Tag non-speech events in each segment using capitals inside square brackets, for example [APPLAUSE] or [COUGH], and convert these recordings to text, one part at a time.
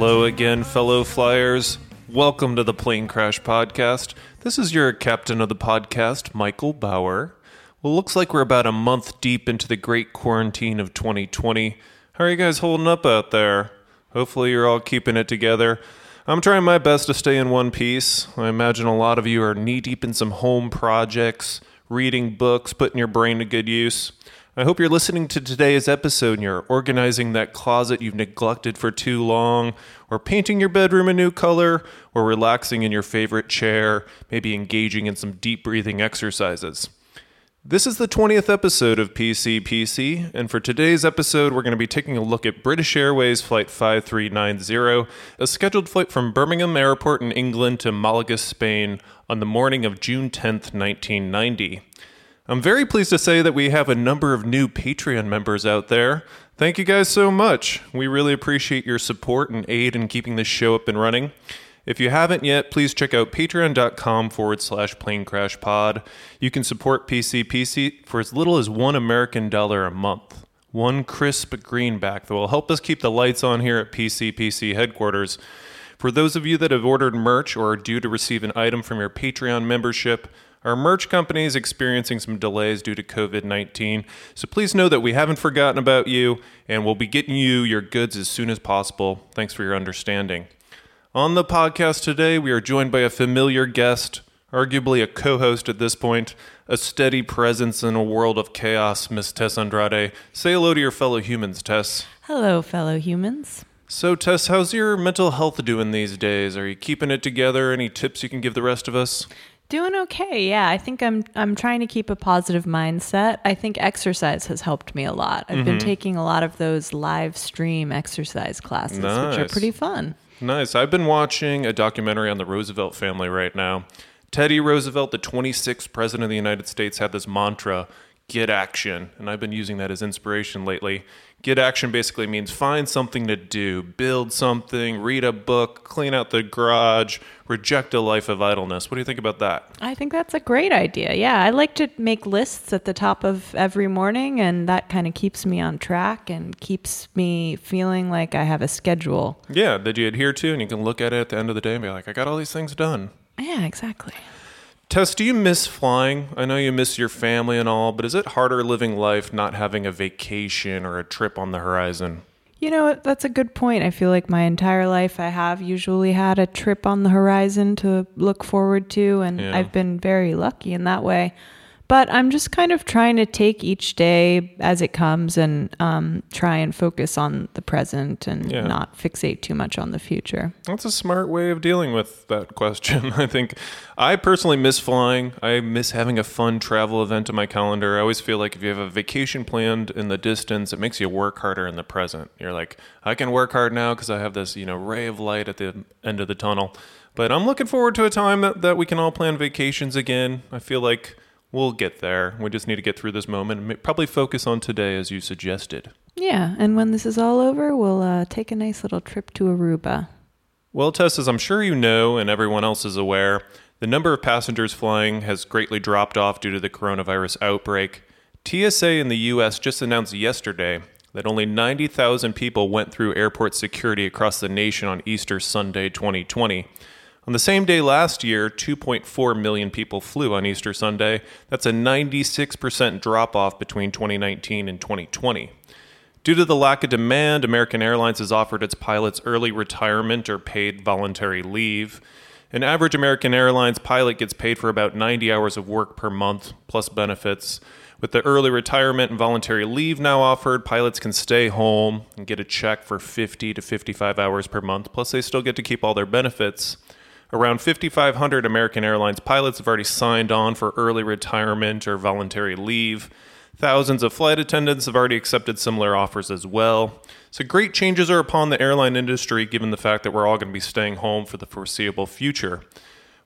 Hello again, fellow flyers. Welcome to the Plane Crash Podcast. This is your captain of the podcast, Michael Bauer. Well, looks like we're about a month deep into the great quarantine of 2020. How are you guys holding up out there? Hopefully, you're all keeping it together. I'm trying my best to stay in one piece. I imagine a lot of you are knee deep in some home projects, reading books, putting your brain to good use. I hope you're listening to today's episode and you're organizing that closet you've neglected for too long, or painting your bedroom a new color, or relaxing in your favorite chair, maybe engaging in some deep breathing exercises. This is the 20th episode of PCPC, and for today's episode, we're going to be taking a look at British Airways Flight 5390, a scheduled flight from Birmingham Airport in England to Malaga, Spain, on the morning of June 10th, 1990. I'm very pleased to say that we have a number of new Patreon members out there. Thank you guys so much. We really appreciate your support and aid in keeping this show up and running. If you haven't yet, please check out patreon.com forward slash plane crash pod. You can support PCPC for as little as one American dollar a month. One crisp greenback that will help us keep the lights on here at PCPC headquarters. For those of you that have ordered merch or are due to receive an item from your Patreon membership, our merch company is experiencing some delays due to COVID 19, so please know that we haven't forgotten about you and we'll be getting you your goods as soon as possible. Thanks for your understanding. On the podcast today, we are joined by a familiar guest, arguably a co host at this point, a steady presence in a world of chaos, Miss Tess Andrade. Say hello to your fellow humans, Tess. Hello, fellow humans. So, Tess, how's your mental health doing these days? Are you keeping it together? Any tips you can give the rest of us? Doing okay. Yeah, I think I'm I'm trying to keep a positive mindset. I think exercise has helped me a lot. I've been mm-hmm. taking a lot of those live stream exercise classes, which are Nice. pretty fun. Nice. I've been watching a documentary on the Roosevelt family right now. Teddy Roosevelt, the 26th president of the United States, had this mantra get action. And I've been using that as inspiration lately. Get action basically means find something to do, build something, read a book, clean out the garage, reject a life of idleness. What do you think about that? I think that's a great idea. Yeah, I like to make lists at the top of every morning, and that kind of keeps me on track and keeps me feeling like I have a schedule. Yeah, that you adhere to, and you can look at it at the end of the day and be like, I got all these things done. Yeah, exactly. Tess, do you miss flying? I know you miss your family and all, but is it harder living life not having a vacation or a trip on the horizon? You know, that's a good point. I feel like my entire life I have usually had a trip on the horizon to look forward to, and Yeah. I've been very lucky in that way. But I'm just kind of trying to take each day as it comes and um, try and focus on the present and Yeah. not fixate too much on the future. That's a smart way of dealing with that question. [LAUGHS] I think I personally miss flying. I miss having a fun travel event in my calendar. I always feel like if you have a vacation planned in the distance, it makes you work harder in the present. You're like, I can work hard now because I have this, you know, ray of light at the end of the tunnel. But I'm looking forward to a time that, that we can all plan vacations again. I feel like we'll get there. We just need to get through this moment and probably focus on today as you suggested. Yeah, and when this is all over, we'll uh, take a nice little trip to Aruba. Well, Tess, as I'm sure you know and everyone else is aware, the number of passengers flying has greatly dropped off due to the coronavirus outbreak. TSA in the U.S. just announced yesterday that only 90,000 people went through airport security across the nation on Easter Sunday 2020. On the same day last year, 2.4 million people flew on Easter Sunday. That's a 96% drop off between 2019 and 2020. Due to the lack of demand, American Airlines has offered its pilots early retirement or paid voluntary leave. An average American Airlines pilot gets paid for about 90 hours of work per month, plus benefits. With the early retirement and voluntary leave now offered, pilots can stay home and get a check for 50 to 55 hours per month, plus, they still get to keep all their benefits. Around 5,500 American Airlines pilots have already signed on for early retirement or voluntary leave. Thousands of flight attendants have already accepted similar offers as well. So, great changes are upon the airline industry given the fact that we're all going to be staying home for the foreseeable future.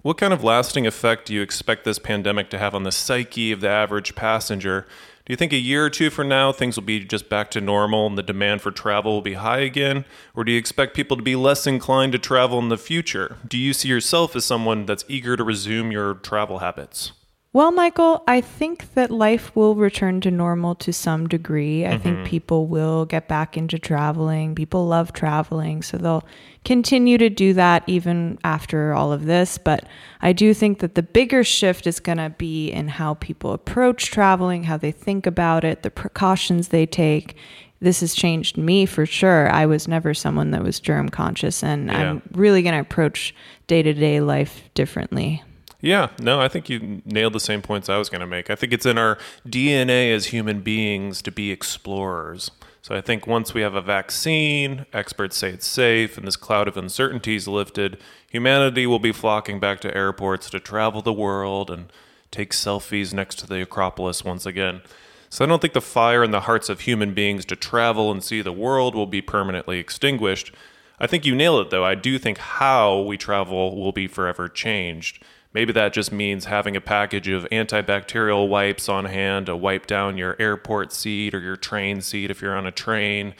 What kind of lasting effect do you expect this pandemic to have on the psyche of the average passenger? Do you think a year or two from now things will be just back to normal and the demand for travel will be high again? Or do you expect people to be less inclined to travel in the future? Do you see yourself as someone that's eager to resume your travel habits? Well, Michael, I think that life will return to normal to some degree. I mm-hmm. think people will get back into traveling. People love traveling, so they'll continue to do that even after all of this. But I do think that the bigger shift is going to be in how people approach traveling, how they think about it, the precautions they take. This has changed me for sure. I was never someone that was germ conscious, and yeah. I'm really going to approach day to day life differently. Yeah, no, I think you nailed the same points I was going to make. I think it's in our DNA as human beings to be explorers. So I think once we have a vaccine, experts say it's safe, and this cloud of uncertainty is lifted, humanity will be flocking back to airports to travel the world and take selfies next to the Acropolis once again. So I don't think the fire in the hearts of human beings to travel and see the world will be permanently extinguished. I think you nailed it, though. I do think how we travel will be forever changed. Maybe that just means having a package of antibacterial wipes on hand to wipe down your airport seat or your train seat if you're on a train.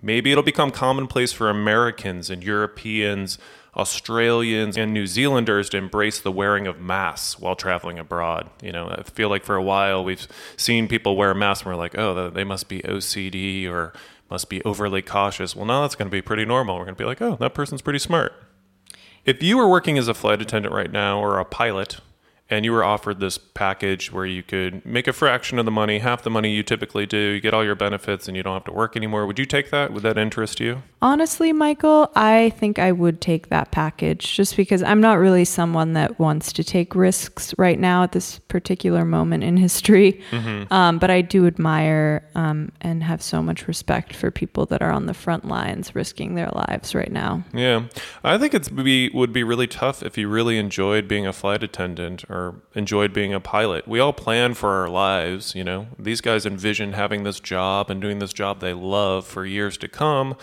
Maybe it'll become commonplace for Americans and Europeans, Australians, and New Zealanders to embrace the wearing of masks while traveling abroad. You know, I feel like for a while we've seen people wear masks and we're like, oh, they must be OCD or must be overly cautious. Well, now that's going to be pretty normal. We're going to be like, oh, that person's pretty smart. If you were working as a flight attendant right now or a pilot, and you were offered this package where you could make a fraction of the money, half the money you typically do, you get all your benefits, and you don't have to work anymore, would you take that? Would that interest you? Honestly, Michael, I think I would take that package just because I'm not really someone that wants to take risks right now at this particular moment in history. Mm-hmm. Um, but I do admire um, and have so much respect for people that are on the front lines risking their lives right now. Yeah. I think it would be really tough if you really enjoyed being a flight attendant or or enjoyed being a pilot. We all plan for our lives, you know. These guys envision having this job and doing this job they love for years to come.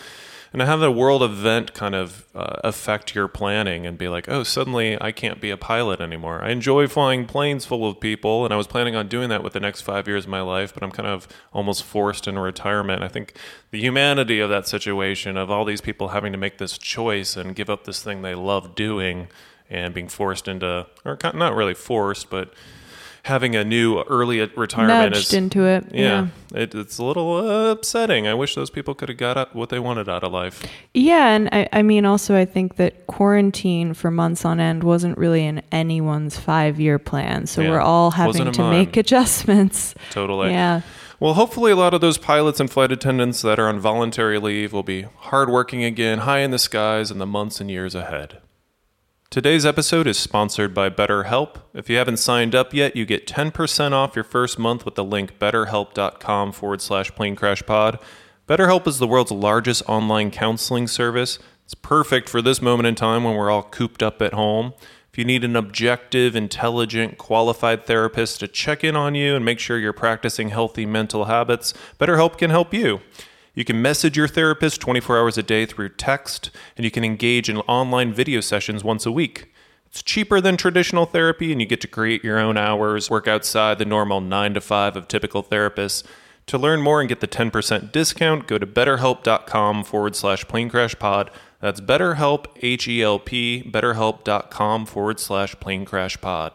And to have a world event kind of uh, affect your planning and be like, oh, suddenly I can't be a pilot anymore. I enjoy flying planes full of people, and I was planning on doing that with the next five years of my life, but I'm kind of almost forced into retirement. I think the humanity of that situation, of all these people having to make this choice and give up this thing they love doing, and being forced into, or not really forced, but having a new early retirement Nudged is into it. Yeah, yeah. It, it's a little uh, upsetting. I wish those people could have got what they wanted out of life. Yeah, and I, I, mean, also, I think that quarantine for months on end wasn't really in anyone's five-year plan, so yeah. we're all having to make [LAUGHS] adjustments. Totally. Yeah. Well, hopefully, a lot of those pilots and flight attendants that are on voluntary leave will be hardworking again, high in the skies in the months and years ahead. Today's episode is sponsored by BetterHelp. If you haven't signed up yet, you get 10% off your first month with the link betterhelp.com forward slash planecrashpod. BetterHelp is the world's largest online counseling service. It's perfect for this moment in time when we're all cooped up at home. If you need an objective, intelligent, qualified therapist to check in on you and make sure you're practicing healthy mental habits, BetterHelp can help you. You can message your therapist 24 hours a day through text, and you can engage in online video sessions once a week. It's cheaper than traditional therapy, and you get to create your own hours, work outside the normal 9 to 5 of typical therapists. To learn more and get the 10% discount, go to betterhelp.com forward slash planecrashpod. That's betterhelp, H-E-L-P, betterhelp.com forward slash planecrashpod.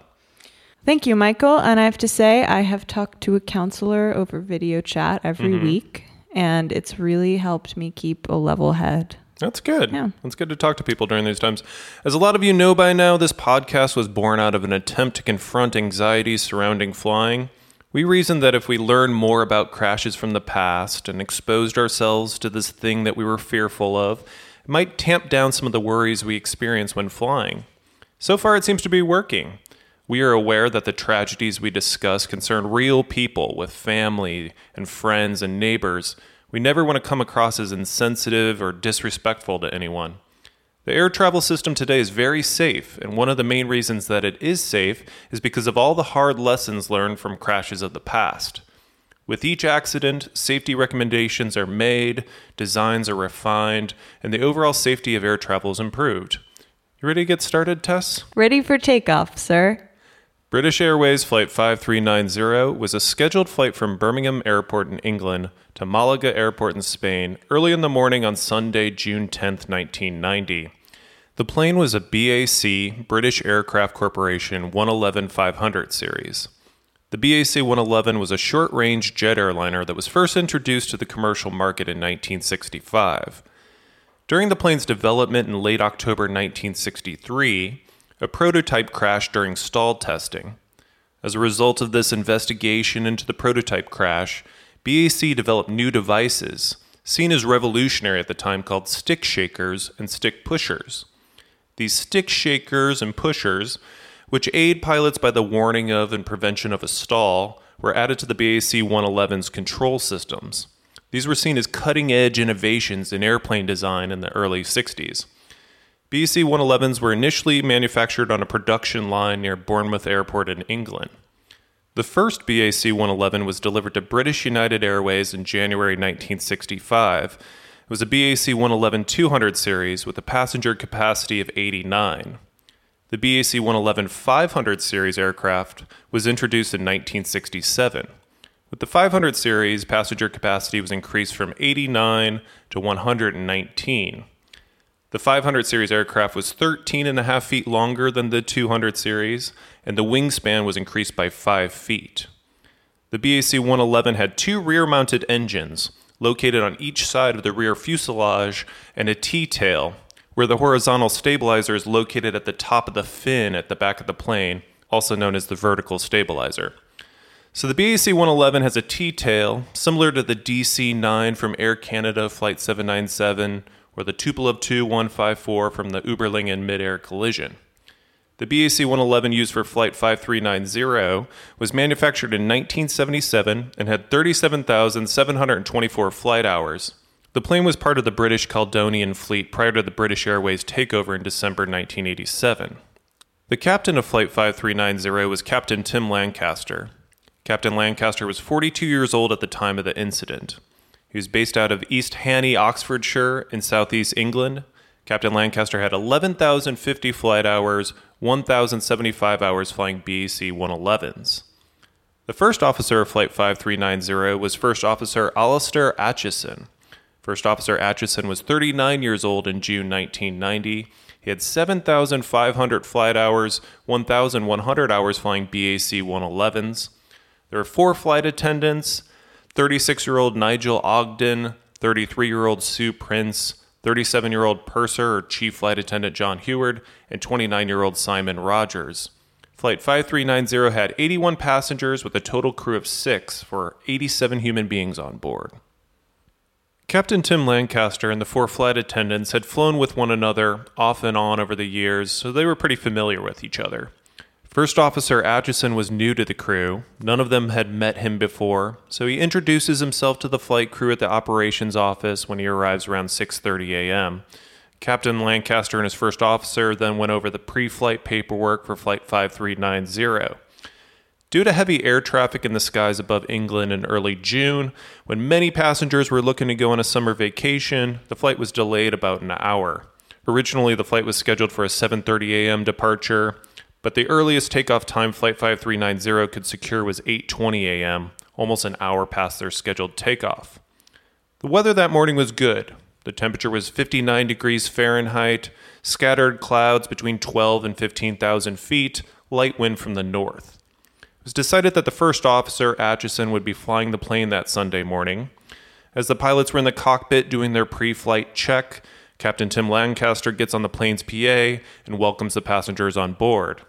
Thank you, Michael. And I have to say, I have talked to a counselor over video chat every mm-hmm. week and it's really helped me keep a level head. That's good. Yeah. It's good to talk to people during these times. As a lot of you know by now, this podcast was born out of an attempt to confront anxieties surrounding flying. We reasoned that if we learned more about crashes from the past and exposed ourselves to this thing that we were fearful of, it might tamp down some of the worries we experience when flying. So far, it seems to be working. We are aware that the tragedies we discuss concern real people with family and friends and neighbors. We never want to come across as insensitive or disrespectful to anyone. The air travel system today is very safe, and one of the main reasons that it is safe is because of all the hard lessons learned from crashes of the past. With each accident, safety recommendations are made, designs are refined, and the overall safety of air travel is improved. You ready to get started, Tess? Ready for takeoff, sir. British Airways Flight 5390 was a scheduled flight from Birmingham Airport in England to Malaga Airport in Spain early in the morning on Sunday, June 10, 1990. The plane was a BAC, British Aircraft Corporation 111 500 series. The BAC 111 was a short range jet airliner that was first introduced to the commercial market in 1965. During the plane's development in late October 1963, a prototype crashed during stall testing. As a result of this investigation into the prototype crash, BAC developed new devices, seen as revolutionary at the time, called stick shakers and stick pushers. These stick shakers and pushers, which aid pilots by the warning of and prevention of a stall, were added to the BAC 111's control systems. These were seen as cutting edge innovations in airplane design in the early 60s. BAC 111s were initially manufactured on a production line near Bournemouth Airport in England. The first BAC 111 was delivered to British United Airways in January 1965. It was a BAC 111 200 series with a passenger capacity of 89. The BAC 111 500 series aircraft was introduced in 1967. With the 500 series, passenger capacity was increased from 89 to 119. The 500 series aircraft was 13 and a half feet longer than the 200 series, and the wingspan was increased by 5 feet. The BAC 111 had two rear mounted engines located on each side of the rear fuselage and a T tail, where the horizontal stabilizer is located at the top of the fin at the back of the plane, also known as the vertical stabilizer. So the BAC 111 has a T tail similar to the DC 9 from Air Canada Flight 797 or the Tupolev Tu 154 from the Überlingen mid-air collision. The BAC 111 used for Flight 5390 was manufactured in 1977 and had 37,724 flight hours. The plane was part of the British Caledonian Fleet prior to the British Airways takeover in December 1987. The captain of Flight 5390 was Captain Tim Lancaster. Captain Lancaster was 42 years old at the time of the incident. He was based out of East Hanney, Oxfordshire, in southeast England. Captain Lancaster had 11,050 flight hours, 1,075 hours flying BAC 111s. The first officer of Flight 5390 was First Officer Alastair Atchison. First Officer Atchison was 39 years old in June 1990. He had 7,500 flight hours, 1,100 hours flying BAC 111s. There were four flight attendants 36 year old Nigel Ogden, 33 year old Sue Prince, 37 year old purser or chief flight attendant John Heward, and 29 year old Simon Rogers. Flight 5390 had 81 passengers with a total crew of six for 87 human beings on board. Captain Tim Lancaster and the four flight attendants had flown with one another off and on over the years, so they were pretty familiar with each other. First Officer Atchison was new to the crew. None of them had met him before, so he introduces himself to the flight crew at the operations office when he arrives around 6:30 a.m. Captain Lancaster and his first officer then went over the pre-flight paperwork for flight 5390. Due to heavy air traffic in the skies above England in early June, when many passengers were looking to go on a summer vacation, the flight was delayed about an hour. Originally, the flight was scheduled for a 7:30 a.m. departure but the earliest takeoff time Flight 5390 could secure was 8:20 a.m., almost an hour past their scheduled takeoff. The weather that morning was good. The temperature was 59 degrees Fahrenheit, scattered clouds between 12 and 15,000 feet, light wind from the north. It was decided that the first officer, Atchison, would be flying the plane that Sunday morning. As the pilots were in the cockpit doing their pre flight check, Captain Tim Lancaster gets on the plane's PA and welcomes the passengers on board.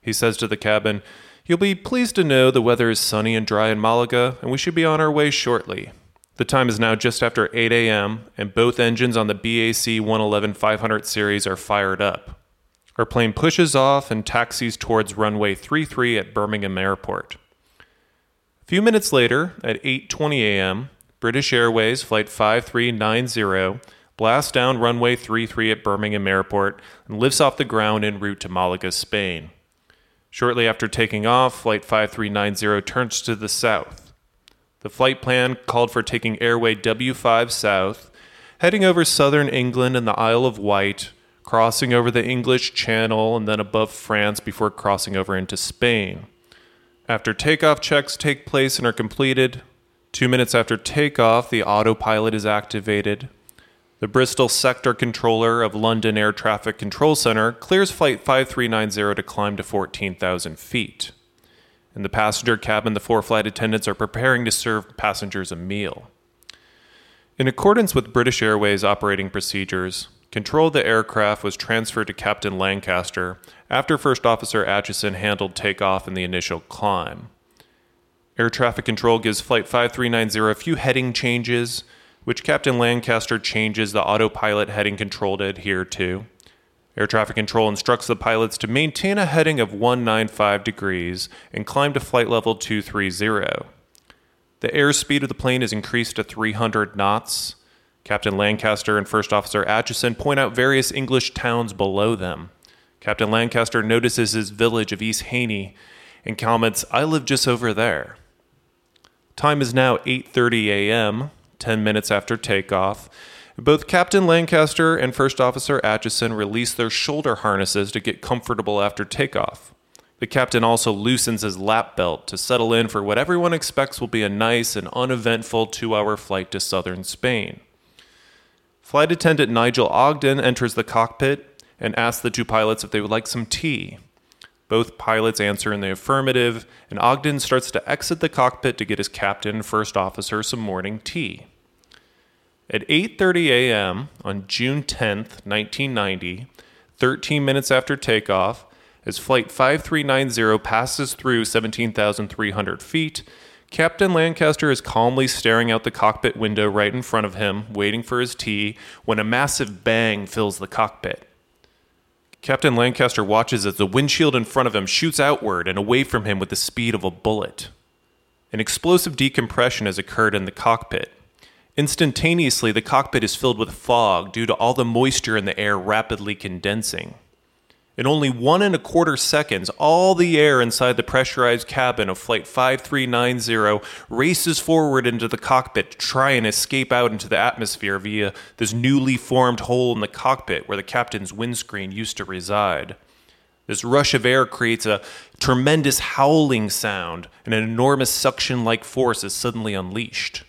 He says to the cabin, You'll be pleased to know the weather is sunny and dry in Malaga, and we should be on our way shortly. The time is now just after 8 a.m., and both engines on the BAC 111 500 series are fired up. Our plane pushes off and taxis towards runway 33 at Birmingham Airport. A few minutes later, at 8:20 a.m., British Airways flight 5390 blasts down runway 33 at Birmingham Airport and lifts off the ground en route to Malaga, Spain. Shortly after taking off, Flight 5390 turns to the south. The flight plan called for taking airway W5 south, heading over southern England and the Isle of Wight, crossing over the English Channel and then above France before crossing over into Spain. After takeoff checks take place and are completed, two minutes after takeoff, the autopilot is activated. The Bristol Sector Controller of London Air Traffic Control Center clears Flight 5390 to climb to 14,000 feet. In the passenger cabin, the four flight attendants are preparing to serve passengers a meal. In accordance with British Airways operating procedures, control of the aircraft was transferred to Captain Lancaster after First Officer Atchison handled takeoff in the initial climb. Air traffic control gives Flight 5390 a few heading changes, which Captain Lancaster changes the autopilot heading control to adhere to. Air traffic control instructs the pilots to maintain a heading of 195 degrees and climb to flight level 230. The airspeed of the plane is increased to 300 knots. Captain Lancaster and First Officer Atchison point out various English towns below them. Captain Lancaster notices his village of East Hanney and comments, "I live just over there." Time is now 8:30 a.m., 10 minutes after takeoff. Both Captain Lancaster and First Officer Atchison release their shoulder harnesses to get comfortable after takeoff. The captain also loosens his lap belt to settle in for what everyone expects will be a nice and uneventful two hour flight to southern Spain. Flight attendant Nigel Ogden enters the cockpit and asks the two pilots if they would like some tea. Both pilots answer in the affirmative, and Ogden starts to exit the cockpit to get his captain and first officer some morning tea. At 8:30 a.m. on June 10th, 1990, 13 minutes after takeoff, as flight 5390 passes through 17,300 feet, Captain Lancaster is calmly staring out the cockpit window right in front of him, waiting for his tea, when a massive bang fills the cockpit. Captain Lancaster watches as the windshield in front of him shoots outward and away from him with the speed of a bullet. An explosive decompression has occurred in the cockpit. Instantaneously, the cockpit is filled with fog due to all the moisture in the air rapidly condensing. In only one and a quarter seconds, all the air inside the pressurized cabin of Flight 5390 races forward into the cockpit to try and escape out into the atmosphere via this newly formed hole in the cockpit where the captain's windscreen used to reside. This rush of air creates a tremendous howling sound, and an enormous suction like force is suddenly unleashed.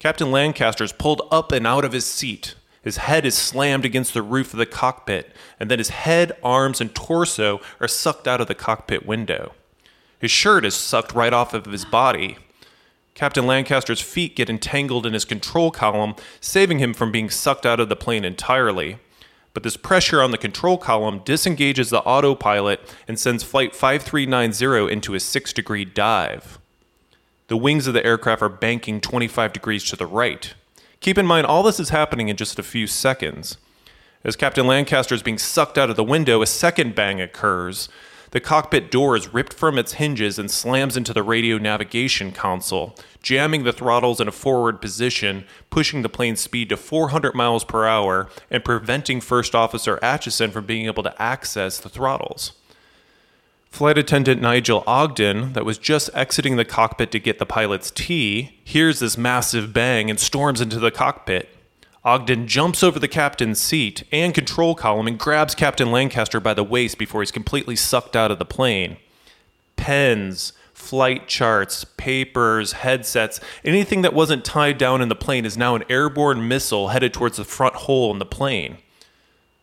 Captain Lancaster is pulled up and out of his seat. His head is slammed against the roof of the cockpit, and then his head, arms, and torso are sucked out of the cockpit window. His shirt is sucked right off of his body. Captain Lancaster's feet get entangled in his control column, saving him from being sucked out of the plane entirely. But this pressure on the control column disengages the autopilot and sends Flight 5390 into a six degree dive. The wings of the aircraft are banking 25 degrees to the right. Keep in mind, all this is happening in just a few seconds. As Captain Lancaster is being sucked out of the window, a second bang occurs. The cockpit door is ripped from its hinges and slams into the radio navigation console, jamming the throttles in a forward position, pushing the plane's speed to 400 miles per hour, and preventing First Officer Atchison from being able to access the throttles. Flight attendant Nigel Ogden, that was just exiting the cockpit to get the pilot's tea, hears this massive bang and storms into the cockpit. Ogden jumps over the captain's seat and control column and grabs Captain Lancaster by the waist before he's completely sucked out of the plane. Pens, flight charts, papers, headsets, anything that wasn't tied down in the plane is now an airborne missile headed towards the front hole in the plane.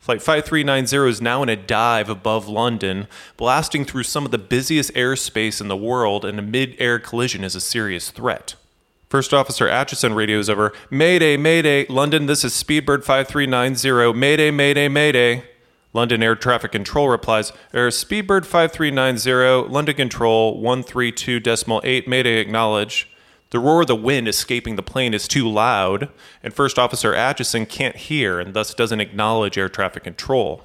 Flight 5390 is now in a dive above London, blasting through some of the busiest airspace in the world, and a mid air collision is a serious threat. First Officer Atchison radios over Mayday, Mayday, London, this is Speedbird 5390. Mayday, Mayday, Mayday. London Air Traffic Control replies Air Speedbird 5390, London Control 132.8, Mayday acknowledge. The roar of the wind escaping the plane is too loud, and First Officer Atchison can't hear and thus doesn't acknowledge air traffic control.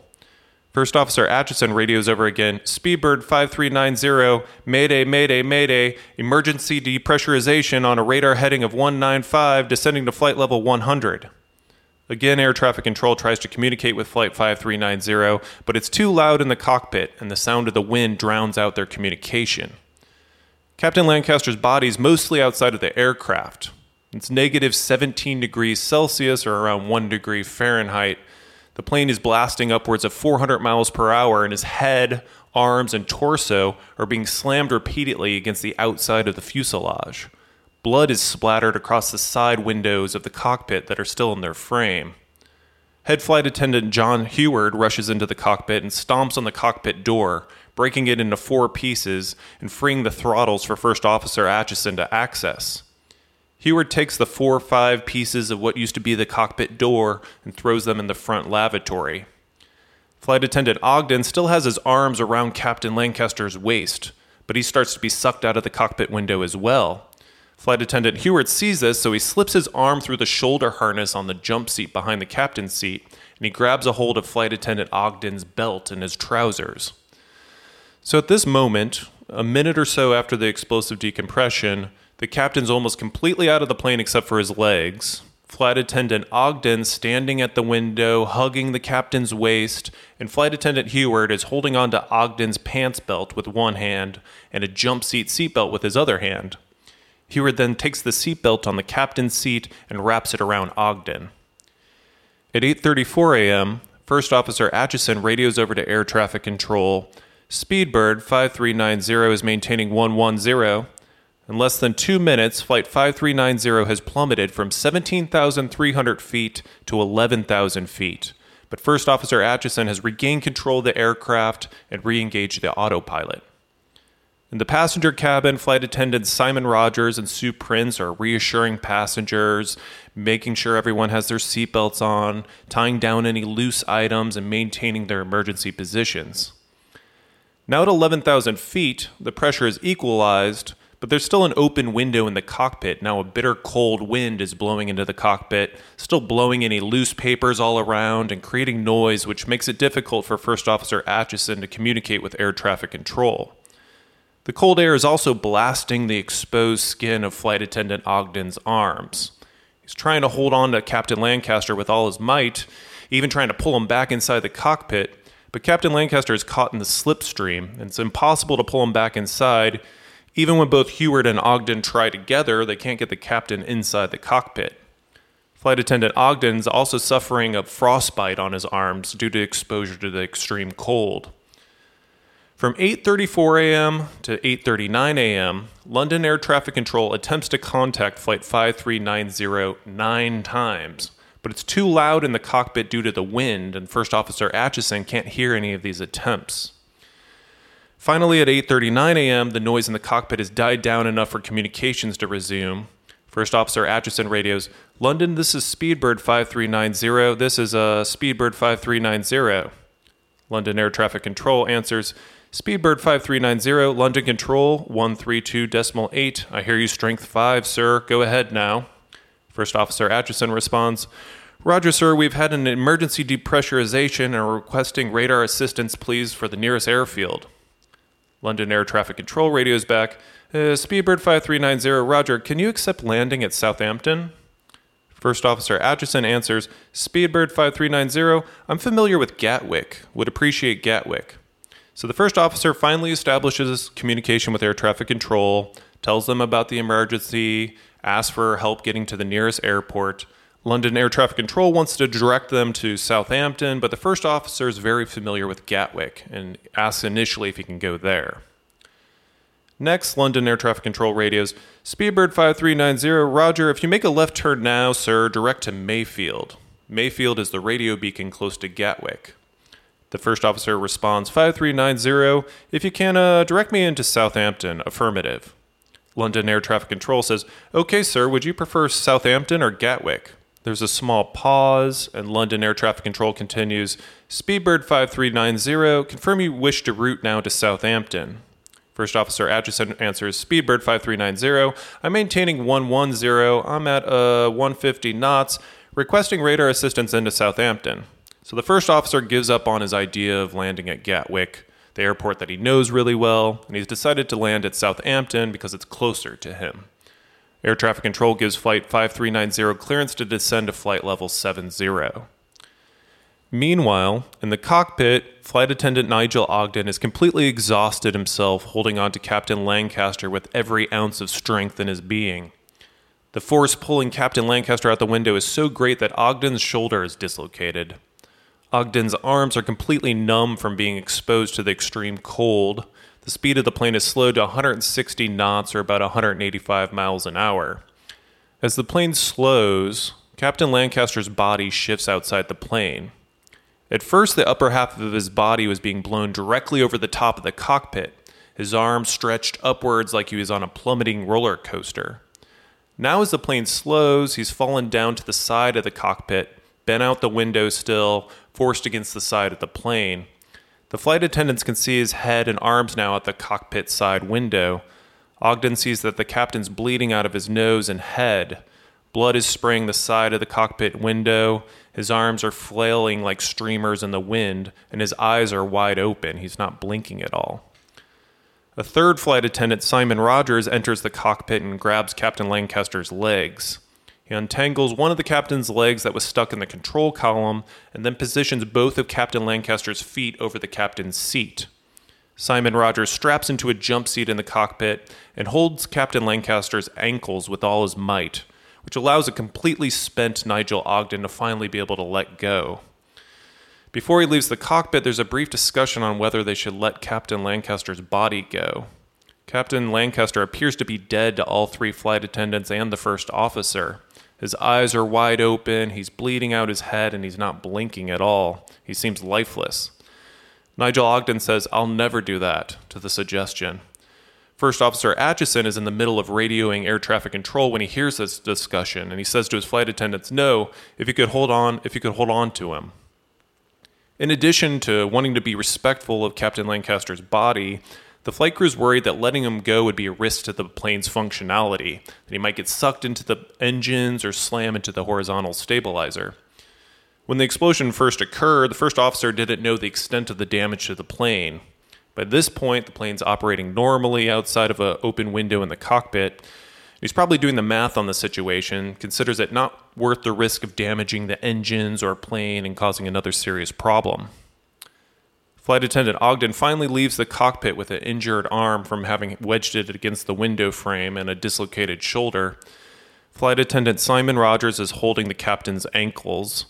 First Officer Atchison radios over again Speedbird 5390, Mayday, Mayday, Mayday, emergency depressurization on a radar heading of 195, descending to flight level 100. Again, air traffic control tries to communicate with Flight 5390, but it's too loud in the cockpit, and the sound of the wind drowns out their communication. Captain Lancaster's body is mostly outside of the aircraft. It's negative 17 degrees Celsius or around 1 degree Fahrenheit. The plane is blasting upwards of 400 miles per hour, and his head, arms, and torso are being slammed repeatedly against the outside of the fuselage. Blood is splattered across the side windows of the cockpit that are still in their frame. Head flight attendant John Heward rushes into the cockpit and stomps on the cockpit door, breaking it into four pieces and freeing the throttles for First Officer Atchison to access. Heward takes the four or five pieces of what used to be the cockpit door and throws them in the front lavatory. Flight attendant Ogden still has his arms around Captain Lancaster's waist, but he starts to be sucked out of the cockpit window as well. Flight attendant Heward sees this, so he slips his arm through the shoulder harness on the jump seat behind the captain's seat, and he grabs a hold of flight attendant Ogden's belt and his trousers. So at this moment, a minute or so after the explosive decompression, the captain's almost completely out of the plane except for his legs. Flight attendant Ogden standing at the window, hugging the captain's waist, and flight attendant Heward is holding on to Ogden's pants belt with one hand and a jump seat seatbelt with his other hand. Heward then takes the seatbelt on the captain's seat and wraps it around Ogden. At 8:34 a.m., First Officer Atchison radios over to air traffic control. Speedbird 5390 is maintaining 110. In less than two minutes, Flight 5390 has plummeted from 17,300 feet to 11,000 feet. But First Officer Atchison has regained control of the aircraft and re engaged the autopilot. In the passenger cabin, flight attendants Simon Rogers and Sue Prince are reassuring passengers, making sure everyone has their seatbelts on, tying down any loose items, and maintaining their emergency positions. Now at 11,000 feet, the pressure is equalized, but there's still an open window in the cockpit. Now a bitter cold wind is blowing into the cockpit, still blowing any loose papers all around and creating noise, which makes it difficult for First Officer Atchison to communicate with air traffic control. The cold air is also blasting the exposed skin of flight attendant Ogden's arms. He's trying to hold on to Captain Lancaster with all his might, even trying to pull him back inside the cockpit, but Captain Lancaster is caught in the slipstream, and it's impossible to pull him back inside. Even when both Heward and Ogden try together, they can't get the captain inside the cockpit. Flight attendant Ogden is also suffering a frostbite on his arms due to exposure to the extreme cold. From 8:34 a.m. to 8:39 a.m., London Air Traffic Control attempts to contact flight 5390 9 times, but it's too loud in the cockpit due to the wind and First Officer Atchison can't hear any of these attempts. Finally at 8:39 a.m., the noise in the cockpit has died down enough for communications to resume. First Officer Atchison radios, "London, this is Speedbird 5390. This is uh, Speedbird 5390." London Air Traffic Control answers, Speedbird 5390, London Control 132.8. I hear you strength 5, sir. Go ahead now. First Officer Atchison responds, Roger, sir, we've had an emergency depressurization and are requesting radar assistance, please, for the nearest airfield. London Air Traffic Control radios back, uh, Speedbird 5390, Roger, can you accept landing at Southampton? First Officer Atchison answers, Speedbird 5390, I'm familiar with Gatwick. Would appreciate Gatwick. So the first officer finally establishes communication with air traffic control, tells them about the emergency, asks for help getting to the nearest airport. London Air Traffic Control wants to direct them to Southampton, but the first officer is very familiar with Gatwick and asks initially if he can go there. Next, London Air Traffic Control radios Speedbird 5390, Roger, if you make a left turn now, sir, direct to Mayfield. Mayfield is the radio beacon close to Gatwick. The first officer responds 5390. If you can, uh, direct me into Southampton. Affirmative. London Air Traffic Control says, Okay, sir, would you prefer Southampton or Gatwick? There's a small pause, and London Air Traffic Control continues Speedbird 5390, confirm you wish to route now to Southampton. First Officer Atchison answers Speedbird 5390, I'm maintaining 110, I'm at uh, 150 knots, requesting radar assistance into Southampton. So the first officer gives up on his idea of landing at Gatwick, the airport that he knows really well, and he's decided to land at Southampton because it's closer to him. Air traffic control gives flight 5390 clearance to descend to flight level 70. Meanwhile, in the cockpit, flight attendant Nigel Ogden is completely exhausted himself holding on to Captain Lancaster with every ounce of strength in his being. The force pulling Captain Lancaster out the window is so great that Ogden's shoulder is dislocated. Ogden's arms are completely numb from being exposed to the extreme cold. The speed of the plane is slowed to 160 knots or about 185 miles an hour. As the plane slows, Captain Lancaster's body shifts outside the plane. At first, the upper half of his body was being blown directly over the top of the cockpit, his arms stretched upwards like he was on a plummeting roller coaster. Now, as the plane slows, he's fallen down to the side of the cockpit, bent out the window still, forced against the side of the plane. The flight attendants can see his head and arms now at the cockpit side window. Ogden sees that the captain's bleeding out of his nose and head. Blood is spraying the side of the cockpit window. His arms are flailing like streamers in the wind, and his eyes are wide open. He's not blinking at all. A third flight attendant, Simon Rogers, enters the cockpit and grabs Captain Lancaster's legs. He untangles one of the captain's legs that was stuck in the control column and then positions both of Captain Lancaster's feet over the captain's seat. Simon Rogers straps into a jump seat in the cockpit and holds Captain Lancaster's ankles with all his might, which allows a completely spent Nigel Ogden to finally be able to let go. Before he leaves the cockpit, there's a brief discussion on whether they should let Captain Lancaster's body go. Captain Lancaster appears to be dead to all three flight attendants and the first officer. His eyes are wide open, he's bleeding out his head, and he's not blinking at all. He seems lifeless. Nigel Ogden says, I'll never do that, to the suggestion. First Officer Atchison is in the middle of radioing air traffic control when he hears this discussion, and he says to his flight attendants, "No, if you could hold on, if you could hold on to him." In addition to wanting to be respectful of Captain Lancaster's body, the flight crew is worried that letting him go would be a risk to the plane's functionality, that he might get sucked into the engines or slam into the horizontal stabilizer. When the explosion first occurred, the first officer didn't know the extent of the damage to the plane. By this point, the plane's operating normally outside of an open window in the cockpit, He's probably doing the math on the situation, considers it not worth the risk of damaging the engines or plane and causing another serious problem. Flight attendant Ogden finally leaves the cockpit with an injured arm from having wedged it against the window frame and a dislocated shoulder. Flight attendant Simon Rogers is holding the captain's ankles.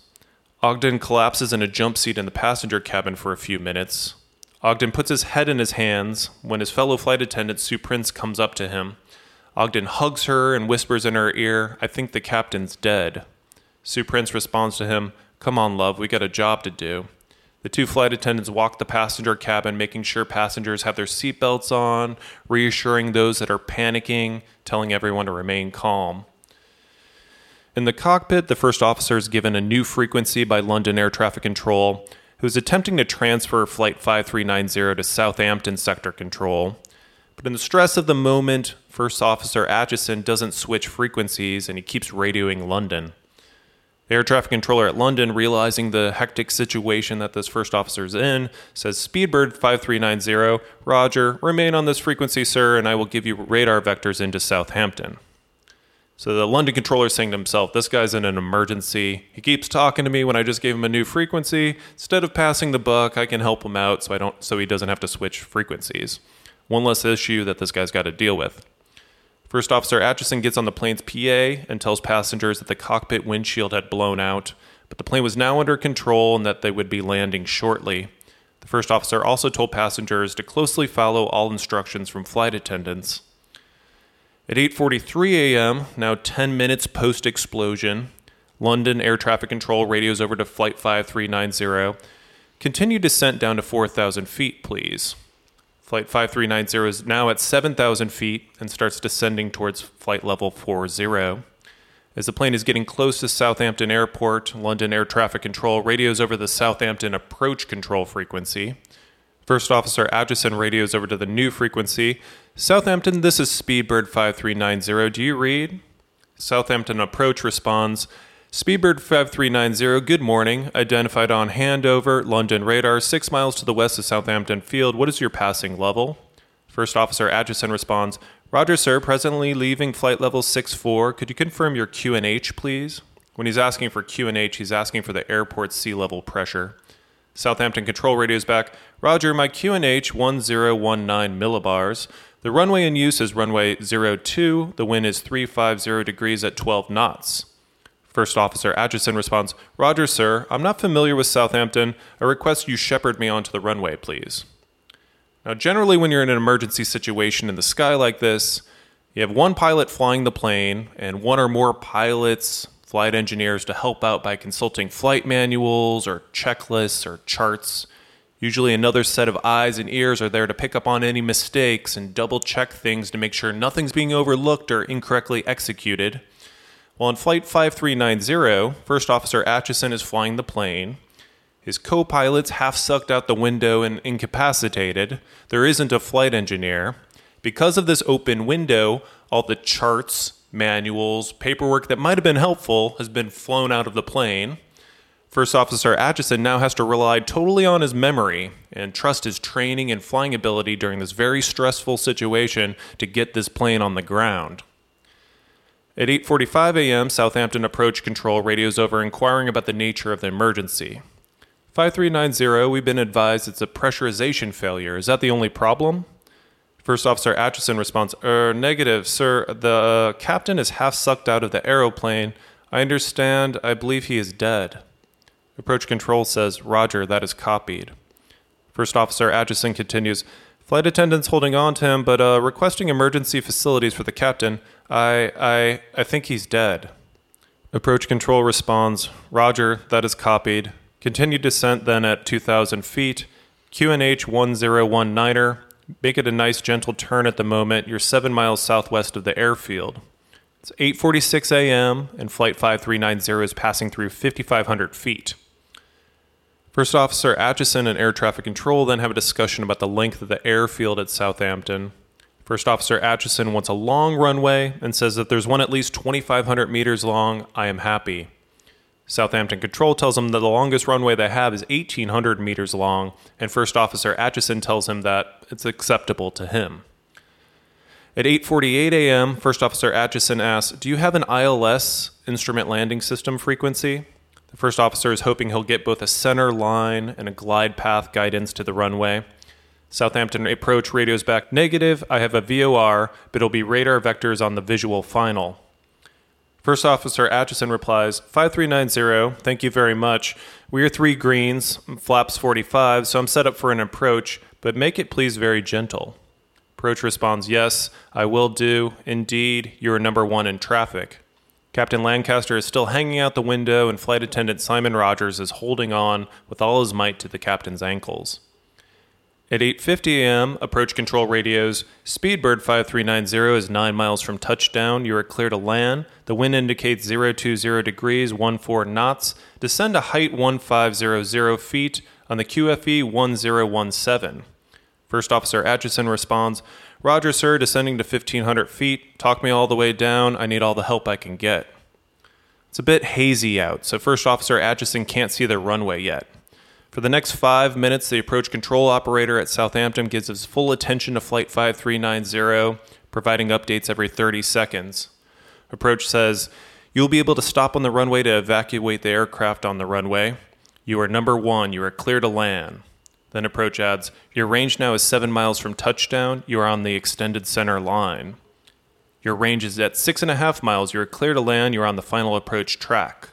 Ogden collapses in a jump seat in the passenger cabin for a few minutes. Ogden puts his head in his hands when his fellow flight attendant Sue Prince comes up to him. Ogden hugs her and whispers in her ear, I think the captain's dead. Sue Prince responds to him, Come on, love, we got a job to do. The two flight attendants walk the passenger cabin, making sure passengers have their seatbelts on, reassuring those that are panicking, telling everyone to remain calm. In the cockpit, the first officer is given a new frequency by London Air Traffic Control, who is attempting to transfer Flight 5390 to Southampton Sector Control. But in the stress of the moment, First Officer Atchison doesn't switch frequencies and he keeps radioing London. Air traffic controller at London, realizing the hectic situation that this first officer's in, says Speedbird 5390, Roger, remain on this frequency, sir, and I will give you radar vectors into Southampton. So the London controller is saying to himself, This guy's in an emergency. He keeps talking to me when I just gave him a new frequency. Instead of passing the buck, I can help him out so I don't so he doesn't have to switch frequencies. One less issue that this guy's got to deal with. First Officer Atchison gets on the plane's PA and tells passengers that the cockpit windshield had blown out, but the plane was now under control and that they would be landing shortly. The first officer also told passengers to closely follow all instructions from flight attendants. At 8:43 a.m., now 10 minutes post-explosion, London Air Traffic Control radios over to Flight 5390. Continue descent down to 4,000 feet, please. Flight 5390 is now at 7,000 feet and starts descending towards flight level 40. As the plane is getting close to Southampton Airport, London Air Traffic Control radios over the Southampton approach control frequency. First Officer Atchison radios over to the new frequency. Southampton, this is Speedbird 5390. Do you read? Southampton approach responds Speedbird 5390, good morning. Identified on handover, London radar, six miles to the west of Southampton Field. What is your passing level? First Officer Atchison responds, Roger, sir, presently leaving flight level 64. Could you confirm your QNH, please? When he's asking for QNH, he's asking for the airport sea level pressure. Southampton control radios back, Roger, my QNH 1019 millibars. The runway in use is runway 02. The wind is 350 degrees at 12 knots. First Officer Atchison responds, Roger, sir. I'm not familiar with Southampton. I request you shepherd me onto the runway, please. Now, generally, when you're in an emergency situation in the sky like this, you have one pilot flying the plane and one or more pilots flight engineers to help out by consulting flight manuals or checklists or charts. Usually, another set of eyes and ears are there to pick up on any mistakes and double check things to make sure nothing's being overlooked or incorrectly executed. While in Flight 5390, First Officer Atchison is flying the plane. His co pilot's half sucked out the window and incapacitated. There isn't a flight engineer. Because of this open window, all the charts, manuals, paperwork that might have been helpful has been flown out of the plane. First Officer Atchison now has to rely totally on his memory and trust his training and flying ability during this very stressful situation to get this plane on the ground. At 8:45 a.m., Southampton approach control radios over inquiring about the nature of the emergency. 5390, we've been advised it's a pressurization failure. Is that the only problem? First Officer Atchison responds, Er, negative, sir. The captain is half sucked out of the aeroplane. I understand. I believe he is dead. Approach control says, Roger, that is copied. First Officer Atchison continues, Flight attendants holding on to him, but uh, requesting emergency facilities for the captain. I, I, I think he's dead. Approach control responds, Roger, that is copied. Continue descent then at 2,000 feet. QNH 1019er. Make it a nice gentle turn at the moment. You're seven miles southwest of the airfield. It's 8:46 a.m. and Flight 5390 is passing through 5,500 feet. First Officer Atchison and Air Traffic Control then have a discussion about the length of the airfield at Southampton. First Officer Atchison wants a long runway and says that there's one at least 2,500 meters long. I am happy. Southampton Control tells him that the longest runway they have is 1,800 meters long, and First Officer Atchison tells him that it's acceptable to him. At 8:48 a.m., First Officer Atchison asks, "Do you have an ILS instrument landing system frequency?" The first officer is hoping he'll get both a center line and a glide path guidance to the runway. Southampton approach radios back negative. I have a VOR, but it'll be radar vectors on the visual final. First Officer Atchison replies, 5390, thank you very much. We are three greens, flaps 45, so I'm set up for an approach, but make it please very gentle. Approach responds, yes, I will do. Indeed, you are number one in traffic. Captain Lancaster is still hanging out the window, and flight attendant Simon Rogers is holding on with all his might to the captain's ankles. At 8:50 a.m., approach control radios. Speedbird 5390 is 9 miles from touchdown. You are clear to land. The wind indicates 020 degrees, 14 knots. Descend to height 1500 feet on the QFE 1017. First Officer Atchison responds, Roger, sir, descending to 1,500 feet. Talk me all the way down. I need all the help I can get. It's a bit hazy out, so First Officer Atchison can't see the runway yet. For the next five minutes, the approach control operator at Southampton gives his full attention to Flight 5390, providing updates every 30 seconds. Approach says, You'll be able to stop on the runway to evacuate the aircraft on the runway. You are number one. You are clear to land. Then approach adds, Your range now is seven miles from touchdown. You are on the extended center line. Your range is at six and a half miles. You are clear to land. You are on the final approach track.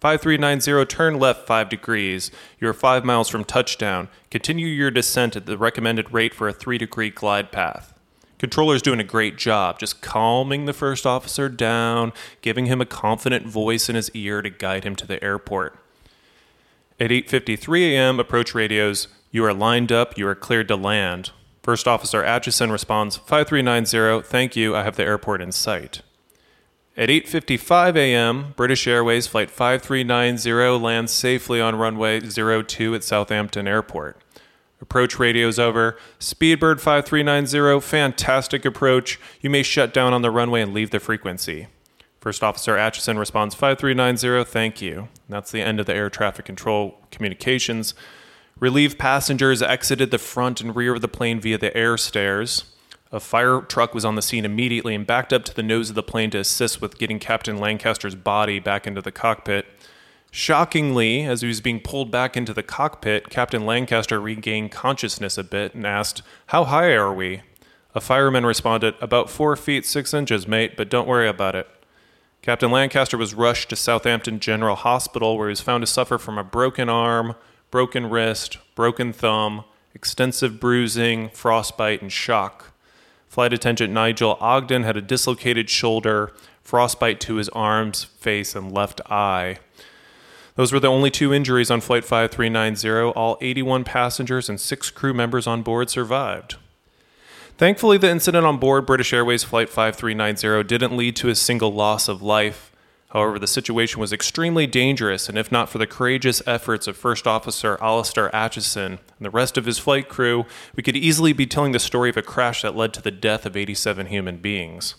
5390, turn left 5 degrees. You are 5 miles from touchdown. Continue your descent at the recommended rate for a 3 degree glide path. Controller's doing a great job, just calming the first officer down, giving him a confident voice in his ear to guide him to the airport. At 8:53 a.m., approach radios. You are lined up. You are cleared to land. First Officer Atchison responds, 5390, thank you, I have the airport in sight. At 8:55 a.m., British Airways flight 5390 lands safely on runway 02 at Southampton Airport. Approach radios over. Speedbird 5390, fantastic approach. You may shut down on the runway and leave the frequency. First Officer Atchison responds 5390, thank you. That's the end of the air traffic control communications. Relieved passengers exited the front and rear of the plane via the air stairs. A fire truck was on the scene immediately and backed up to the nose of the plane to assist with getting Captain Lancaster's body back into the cockpit. Shockingly, as he was being pulled back into the cockpit, Captain Lancaster regained consciousness a bit and asked, How high are we? A fireman responded, About four feet six inches, mate, but don't worry about it. Captain Lancaster was rushed to Southampton General Hospital, where he was found to suffer from a broken arm, broken wrist, broken thumb, extensive bruising, frostbite, and shock. Flight attendant Nigel Ogden had a dislocated shoulder, frostbite to his arms, face, and left eye. Those were the only two injuries on Flight 5390. All 81 passengers and six crew members on board survived. Thankfully, the incident on board British Airways Flight 5390 didn't lead to a single loss of life. However, the situation was extremely dangerous, and if not for the courageous efforts of First Officer Alastair Atchison and the rest of his flight crew, we could easily be telling the story of a crash that led to the death of 87 human beings.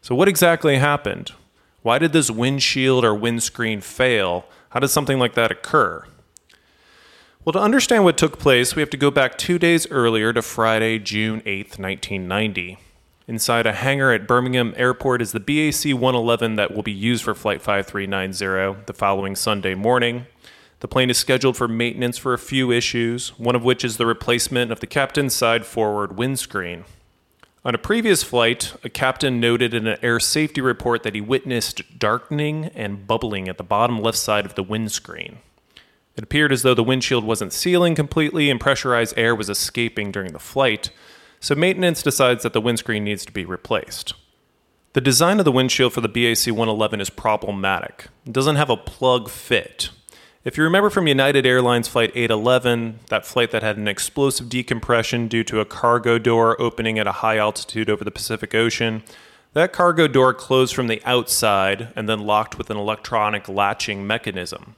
So, what exactly happened? Why did this windshield or windscreen fail? How did something like that occur? Well, to understand what took place, we have to go back two days earlier to Friday, June 8th, 1990. Inside a hangar at Birmingham Airport is the BAC 111 that will be used for Flight 5390 the following Sunday morning. The plane is scheduled for maintenance for a few issues, one of which is the replacement of the captain's side forward windscreen. On a previous flight, a captain noted in an air safety report that he witnessed darkening and bubbling at the bottom left side of the windscreen. It appeared as though the windshield wasn't sealing completely and pressurized air was escaping during the flight, so maintenance decides that the windscreen needs to be replaced. The design of the windshield for the BAC 111 is problematic. It doesn't have a plug fit. If you remember from United Airlines Flight 811, that flight that had an explosive decompression due to a cargo door opening at a high altitude over the Pacific Ocean, that cargo door closed from the outside and then locked with an electronic latching mechanism.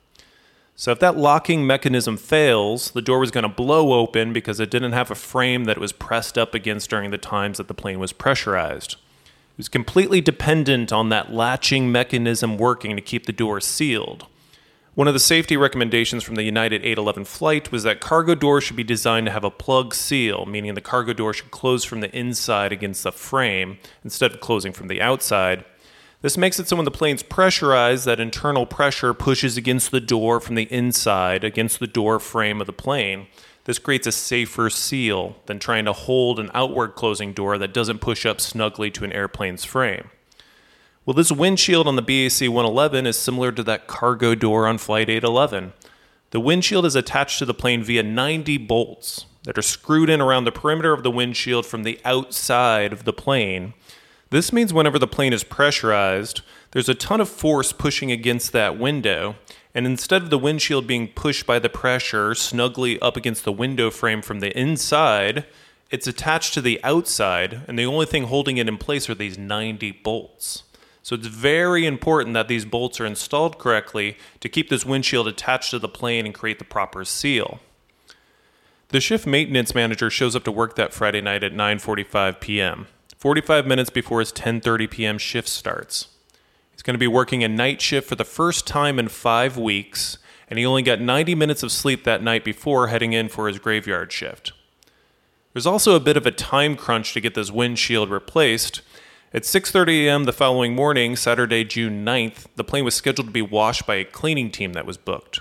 So if that locking mechanism fails, the door was going to blow open because it didn't have a frame that it was pressed up against during the times that the plane was pressurized. It was completely dependent on that latching mechanism working to keep the door sealed. One of the safety recommendations from the United 811 flight was that cargo doors should be designed to have a plug seal, meaning the cargo door should close from the inside against the frame instead of closing from the outside, this makes it so when the plane's pressurized, that internal pressure pushes against the door from the inside, against the door frame of the plane. This creates a safer seal than trying to hold an outward closing door that doesn't push up snugly to an airplane's frame. Well, this windshield on the BAC 111 is similar to that cargo door on Flight 811. The windshield is attached to the plane via 90 bolts that are screwed in around the perimeter of the windshield from the outside of the plane this means whenever the plane is pressurized, there's a ton of force pushing against that window, and instead of the windshield being pushed by the pressure snugly up against the window frame from the inside, it's attached to the outside, and the only thing holding it in place are these 90 bolts. So it's very important that these bolts are installed correctly to keep this windshield attached to the plane and create the proper seal. The shift maintenance manager shows up to work that Friday night at 9:45 p.m. 45 minutes before his 10:30 p.m. shift starts. He's going to be working a night shift for the first time in 5 weeks, and he only got 90 minutes of sleep that night before heading in for his graveyard shift. There's also a bit of a time crunch to get this windshield replaced. At 6:30 a.m. the following morning, Saturday, June 9th, the plane was scheduled to be washed by a cleaning team that was booked.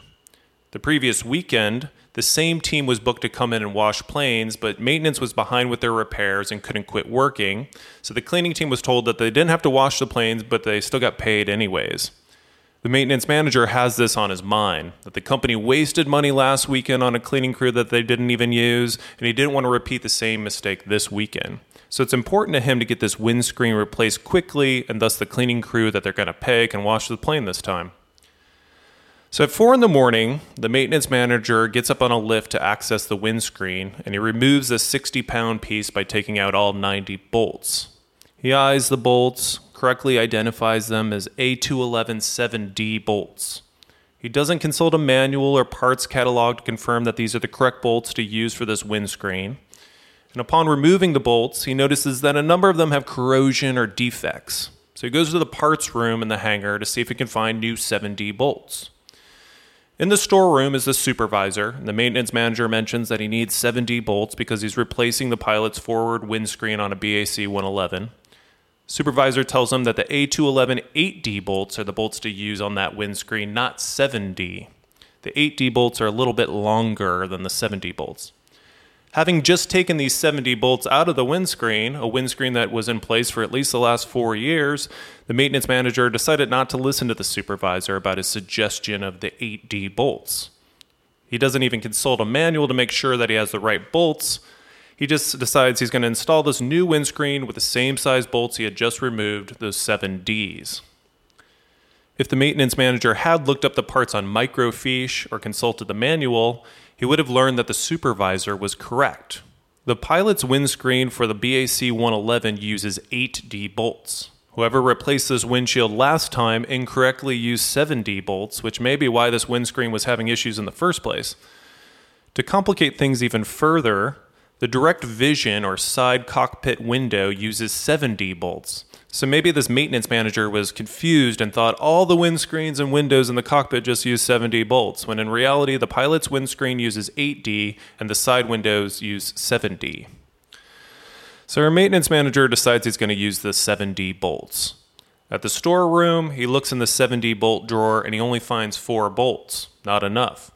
The previous weekend, the same team was booked to come in and wash planes, but maintenance was behind with their repairs and couldn't quit working. So the cleaning team was told that they didn't have to wash the planes, but they still got paid anyways. The maintenance manager has this on his mind that the company wasted money last weekend on a cleaning crew that they didn't even use, and he didn't want to repeat the same mistake this weekend. So it's important to him to get this windscreen replaced quickly, and thus the cleaning crew that they're going to pay can wash the plane this time. So at four in the morning, the maintenance manager gets up on a lift to access the windscreen and he removes a 60 pound piece by taking out all 90 bolts. He eyes the bolts, correctly identifies them as A211 7D bolts. He doesn't consult a manual or parts catalog to confirm that these are the correct bolts to use for this windscreen. And upon removing the bolts, he notices that a number of them have corrosion or defects. So he goes to the parts room in the hangar to see if he can find new 7D bolts. In the storeroom is the supervisor. The maintenance manager mentions that he needs 7D bolts because he's replacing the pilot's forward windscreen on a BAC 111. Supervisor tells him that the A211 8D bolts are the bolts to use on that windscreen, not 7D. The 8D bolts are a little bit longer than the 7D bolts. Having just taken these 7D bolts out of the windscreen, a windscreen that was in place for at least the last four years, the maintenance manager decided not to listen to the supervisor about his suggestion of the 8D bolts. He doesn't even consult a manual to make sure that he has the right bolts. he just decides he's going to install this new windscreen with the same size bolts he had just removed, those 7Ds. If the maintenance manager had looked up the parts on microfiche or consulted the manual, he would have learned that the supervisor was correct. The pilot's windscreen for the BAC 111 uses 8D bolts. Whoever replaced this windshield last time incorrectly used 7D bolts, which may be why this windscreen was having issues in the first place. To complicate things even further, the direct vision or side cockpit window uses 7D bolts. So maybe this maintenance manager was confused and thought all the windscreens and windows in the cockpit just use 7D bolts, when in reality the pilot's windscreen uses 8D and the side windows use 7D. So our maintenance manager decides he's going to use the 7D bolts. At the storeroom, he looks in the 7D bolt drawer and he only finds four bolts. Not enough.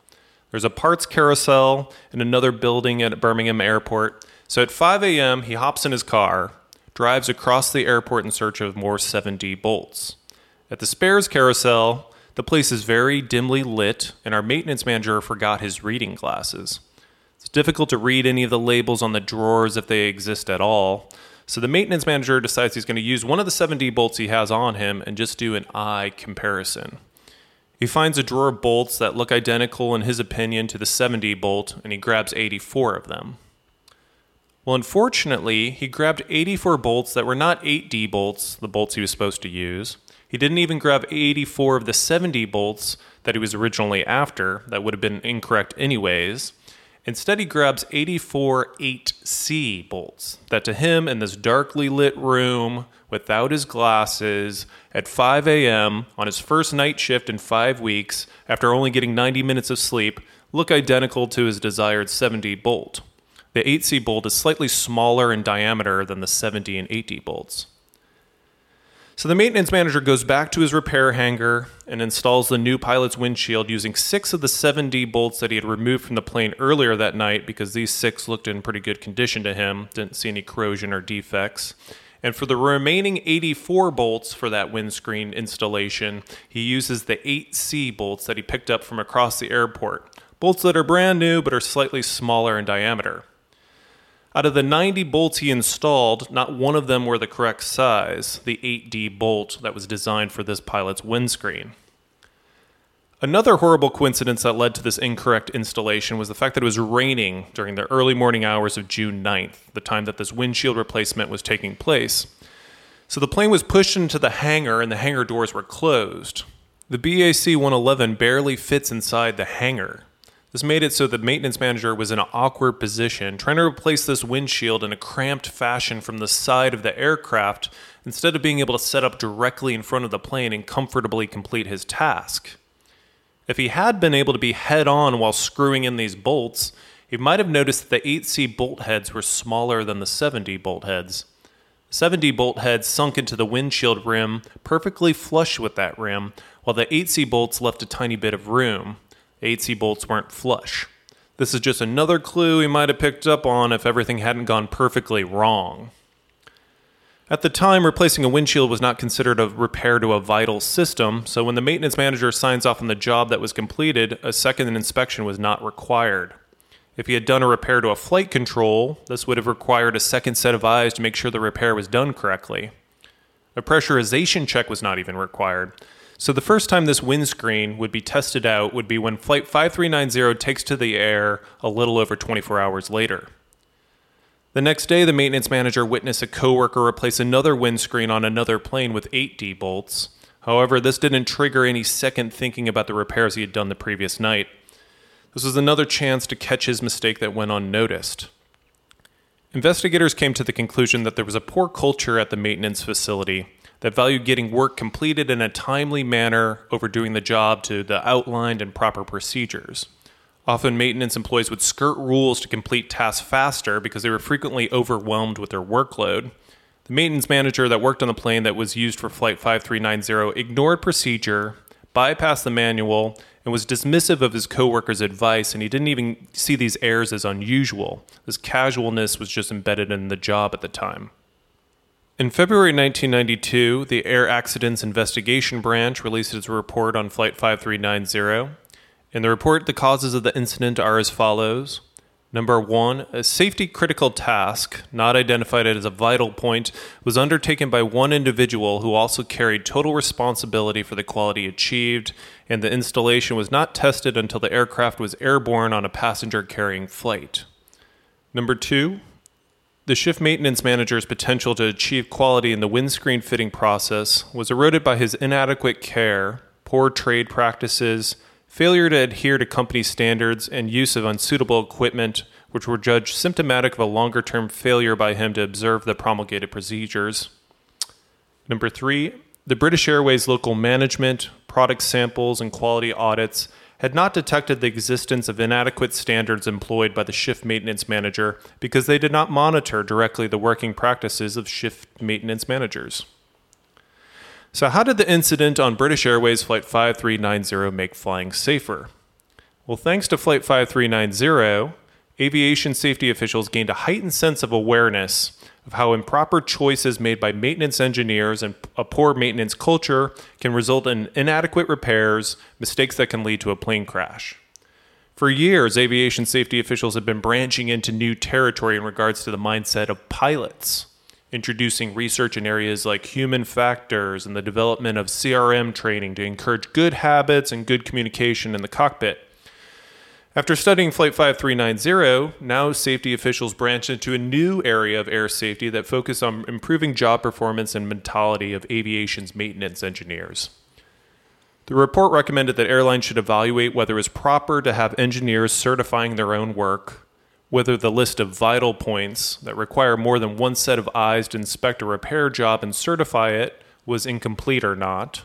There's a parts carousel in another building at Birmingham Airport. So at 5 a.m., he hops in his car drives across the airport in search of more 7D bolts. At the spares carousel, the place is very dimly lit, and our maintenance manager forgot his reading glasses. It's difficult to read any of the labels on the drawers if they exist at all, so the maintenance manager decides he's going to use one of the 7D bolts he has on him and just do an eye comparison. He finds a drawer of bolts that look identical, in his opinion, to the 7D bolt, and he grabs 84 of them. Well, unfortunately, he grabbed 84 bolts that were not 8D bolts, the bolts he was supposed to use. He didn't even grab 84 of the 7D bolts that he was originally after, that would have been incorrect anyways. Instead, he grabs 84 8C bolts that to him in this darkly lit room without his glasses at 5 a.m. on his first night shift in five weeks after only getting 90 minutes of sleep look identical to his desired 7D bolt. The 8C bolt is slightly smaller in diameter than the 7D and 8D bolts. So the maintenance manager goes back to his repair hangar and installs the new pilot's windshield using six of the 7D bolts that he had removed from the plane earlier that night because these six looked in pretty good condition to him, didn't see any corrosion or defects. And for the remaining 84 bolts for that windscreen installation, he uses the 8C bolts that he picked up from across the airport. Bolts that are brand new but are slightly smaller in diameter. Out of the 90 bolts he installed, not one of them were the correct size, the 8D bolt that was designed for this pilot's windscreen. Another horrible coincidence that led to this incorrect installation was the fact that it was raining during the early morning hours of June 9th, the time that this windshield replacement was taking place. So the plane was pushed into the hangar and the hangar doors were closed. The BAC 111 barely fits inside the hangar. This made it so the maintenance manager was in an awkward position, trying to replace this windshield in a cramped fashion from the side of the aircraft instead of being able to set up directly in front of the plane and comfortably complete his task. If he had been able to be head on while screwing in these bolts, he might have noticed that the 8C bolt heads were smaller than the 7D bolt heads. 7D bolt heads sunk into the windshield rim perfectly flush with that rim, while the 8C bolts left a tiny bit of room. 8C bolts weren't flush. This is just another clue he might have picked up on if everything hadn't gone perfectly wrong. At the time, replacing a windshield was not considered a repair to a vital system, so when the maintenance manager signs off on the job that was completed, a second inspection was not required. If he had done a repair to a flight control, this would have required a second set of eyes to make sure the repair was done correctly. A pressurization check was not even required, so the first time this windscreen would be tested out would be when Flight 5390 takes to the air a little over 24 hours later. The next day, the maintenance manager witnessed a coworker replace another windscreen on another plane with 8D bolts. However, this didn't trigger any second thinking about the repairs he had done the previous night. This was another chance to catch his mistake that went unnoticed. Investigators came to the conclusion that there was a poor culture at the maintenance facility that valued getting work completed in a timely manner over doing the job to the outlined and proper procedures. Often, maintenance employees would skirt rules to complete tasks faster because they were frequently overwhelmed with their workload. The maintenance manager that worked on the plane that was used for Flight 5390 ignored procedure, bypassed the manual, and was dismissive of his coworkers' advice, and he didn't even see these errors as unusual. This casualness was just embedded in the job at the time. In February 1992, the Air Accidents Investigation Branch released its report on Flight 5390. In the report, the causes of the incident are as follows Number one, a safety critical task, not identified as a vital point, was undertaken by one individual who also carried total responsibility for the quality achieved, and the installation was not tested until the aircraft was airborne on a passenger carrying flight. Number two, the shift maintenance manager's potential to achieve quality in the windscreen fitting process was eroded by his inadequate care, poor trade practices, failure to adhere to company standards, and use of unsuitable equipment, which were judged symptomatic of a longer term failure by him to observe the promulgated procedures. Number three, the British Airways local management, product samples, and quality audits had not detected the existence of inadequate standards employed by the shift maintenance manager because they did not monitor directly the working practices of shift maintenance managers. So, how did the incident on British Airways Flight 5390 make flying safer? Well, thanks to Flight 5390, aviation safety officials gained a heightened sense of awareness of how improper choices made by maintenance engineers and a poor maintenance culture can result in inadequate repairs, mistakes that can lead to a plane crash. For years, aviation safety officials have been branching into new territory in regards to the mindset of pilots introducing research in areas like human factors and the development of CRM training to encourage good habits and good communication in the cockpit. After studying Flight 5390, now safety officials branch into a new area of air safety that focus on improving job performance and mentality of aviation's maintenance engineers. The report recommended that airlines should evaluate whether it is proper to have engineers certifying their own work whether the list of vital points that require more than one set of eyes to inspect a repair job and certify it was incomplete or not.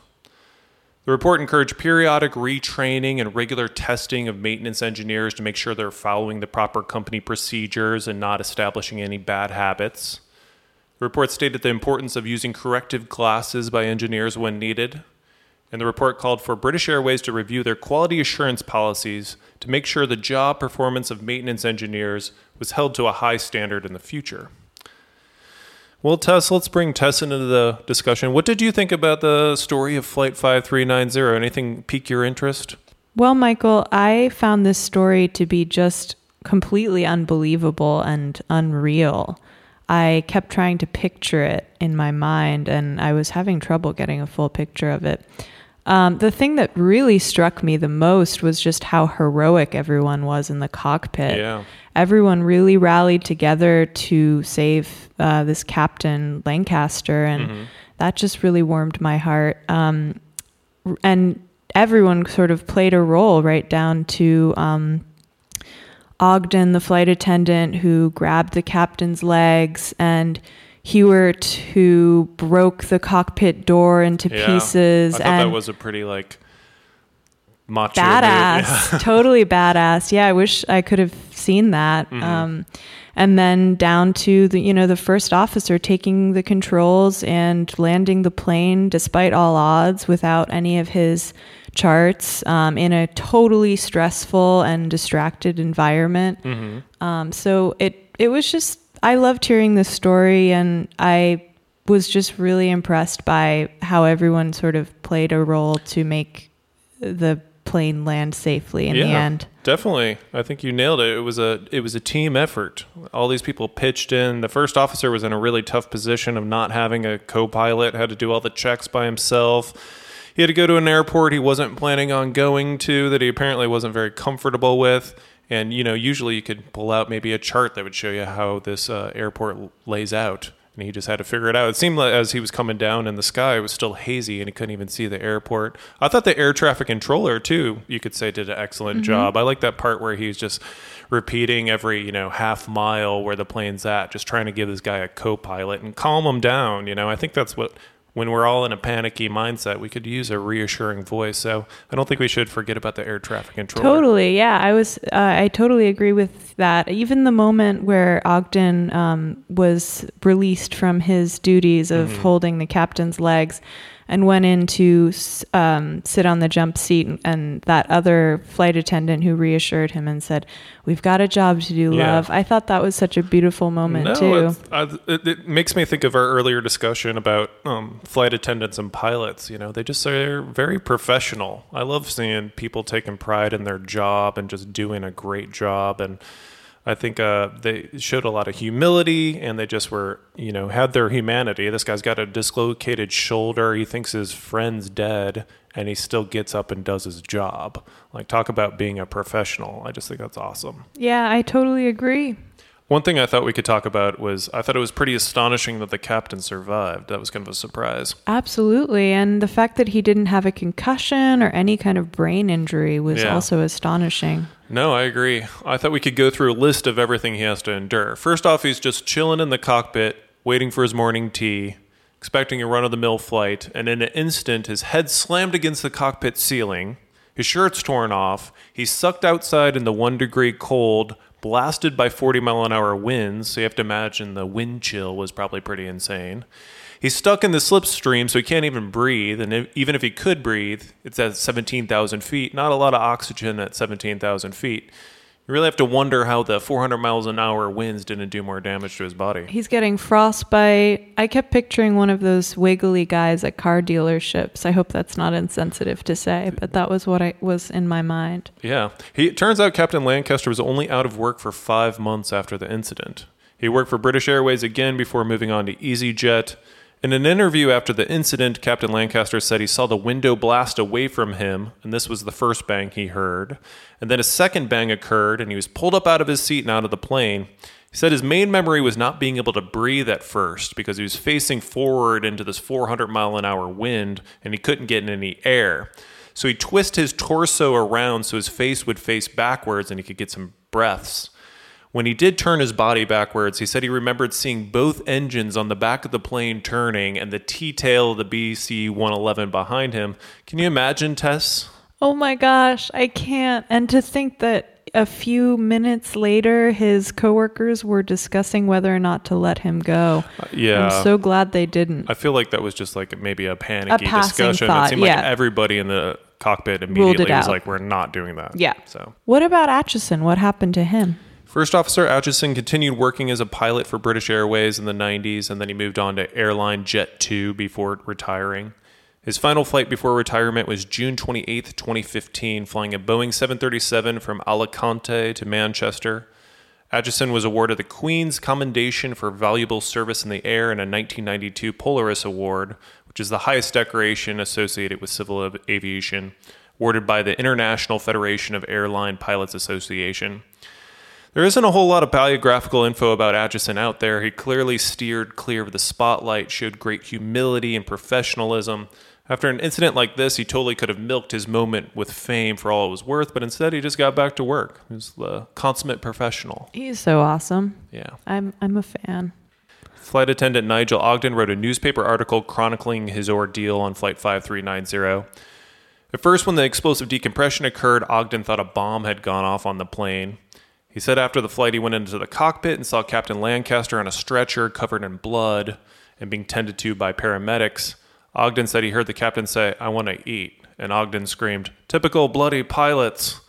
The report encouraged periodic retraining and regular testing of maintenance engineers to make sure they're following the proper company procedures and not establishing any bad habits. The report stated the importance of using corrective glasses by engineers when needed, and the report called for British Airways to review their quality assurance policies to make sure the job performance of maintenance engineers was held to a high standard in the future. Well, Tess, let's bring Tess into the discussion. What did you think about the story of Flight 5390? Anything pique your interest? Well, Michael, I found this story to be just completely unbelievable and unreal. I kept trying to picture it in my mind, and I was having trouble getting a full picture of it. Um, the thing that really struck me the most was just how heroic everyone was in the cockpit. Yeah. Everyone really rallied together to save uh, this Captain Lancaster, and mm-hmm. that just really warmed my heart. Um, and everyone sort of played a role, right down to um, Ogden, the flight attendant, who grabbed the captain's legs and Heward who broke the cockpit door into yeah, pieces. I thought and that was a pretty like macho badass, [LAUGHS] totally badass. Yeah, I wish I could have seen that. Mm-hmm. Um, and then down to the you know the first officer taking the controls and landing the plane despite all odds without any of his charts um, in a totally stressful and distracted environment. Mm-hmm. Um, so it it was just I loved hearing this story, and I was just really impressed by how everyone sort of played a role to make the plane land safely in yeah, the end. Definitely. I think you nailed it. It was a it was a team effort. All these people pitched in. The first officer was in a really tough position of not having a co-pilot, had to do all the checks by himself. He had to go to an airport he wasn't planning on going to that he apparently wasn't very comfortable with. And you know, usually you could pull out maybe a chart that would show you how this uh, airport lays out, and he just had to figure it out. It seemed like as he was coming down in the sky, it was still hazy, and he couldn't even see the airport. I thought the air traffic controller too, you could say, did an excellent mm-hmm. job. I like that part where he's just repeating every you know half mile where the plane's at, just trying to give this guy a co-pilot and calm him down. You know, I think that's what when we're all in a panicky mindset, we could use a reassuring voice. So I don't think we should forget about the air traffic controller. Totally, yeah. I was, uh, I totally agree with that. Even the moment where Ogden um, was released from his duties of mm-hmm. holding the captain's legs, and went in to um, sit on the jump seat. And that other flight attendant who reassured him and said, "We've got a job to do, yeah. love." I thought that was such a beautiful moment no, too. It, it, makes me think of our earlier discussion about um, flight attendants and pilots. You know, they just are very professional. I love seeing people taking pride in their job and just doing a great job and I think uh, they showed a lot of humility and they just were, you know, had their humanity. This guy's got a dislocated shoulder. He thinks his friend's dead and he still gets up and does his job. Like, talk about being a professional. I just think that's awesome. Yeah, I totally agree. One thing I thought we could talk about was I thought it was pretty astonishing that the captain survived. That was kind of a surprise. Absolutely. And the fact that he didn't have a concussion or any kind of brain injury was Yeah. also astonishing. No, I agree. I thought we could go through a list of everything he has to endure. First off, he's just chilling in the cockpit, waiting for his morning tea, expecting a run of the mill flight, and in an instant, his head slammed against the cockpit ceiling, his shirt's torn off, he's sucked outside in the one degree cold, blasted by 40 mile an hour winds, so you have to imagine the wind chill was probably pretty insane. He's stuck in the slipstream, so he can't even breathe. And if, even if he could breathe, it's at 17,000 feet. Not a lot of oxygen at 17,000 feet. You really have to wonder how the 400 miles an hour winds didn't do more damage to his body. He's getting frostbite. I kept picturing one of those wiggly guys at car dealerships. I hope that's not insensitive to say, but that was what I was in my mind. Yeah. He, it turns out Captain Lancaster was only out of work for five months after the incident. He worked for British Airways again before moving on to EasyJet. In an interview after the incident, Captain Lancaster said he saw the window blast away from him, and this was the first bang he heard. And then a second bang occurred, and he was pulled up out of his seat and out of the plane. He said his main memory was not being able to breathe at first because he was facing forward into this 400 mile an hour wind and he couldn't get any air. So he twisted his torso around so his face would face backwards and he could get some breaths. When he did turn his body backwards, he said he remembered seeing both engines on the back of the plane turning and the T tail of the BAC 111 behind him. Can you imagine, Tess? Oh my gosh, I can't. And to think that a few minutes later, his coworkers were discussing whether or not to let him go. Uh, yeah. I'm so glad they didn't. I feel like that was just like maybe a panicky passing discussion. thought, it seemed like yeah. everybody in the cockpit immediately was out. like, "We're not doing that." Yeah. So What about Atchison? What happened to him? First Officer Atchison continued working as a pilot for British Airways in the 90s, and then he moved on to Airline Jet 2 before retiring. His final flight before retirement was June 28, 2015, flying a Boeing 737 from Alicante to Manchester. Atchison was awarded the Queen's Commendation for Valuable Service in the Air and a 1992 Polaris Award, which is the highest decoration associated with civil aviation, awarded by the International Federation of Airline Pilots Association. There isn't a whole lot of biographical info about Atchison out there. He clearly steered clear of the spotlight, showed great humility and professionalism. After an incident like this, he totally could have milked his moment with fame for all it was worth, but instead he just got back to work. He was the consummate professional. He's so awesome. Yeah. I'm I'm a fan. Flight attendant Nigel Ogden wrote a newspaper article chronicling his ordeal on Flight 5390. At first, when the explosive decompression occurred, Ogden thought a bomb had gone off on the plane. He said after the flight, he went into the cockpit and saw Captain Lancaster on a stretcher covered in blood and being tended to by paramedics. Ogden said he heard the captain say, I want to eat. And Ogden screamed, Typical bloody pilots.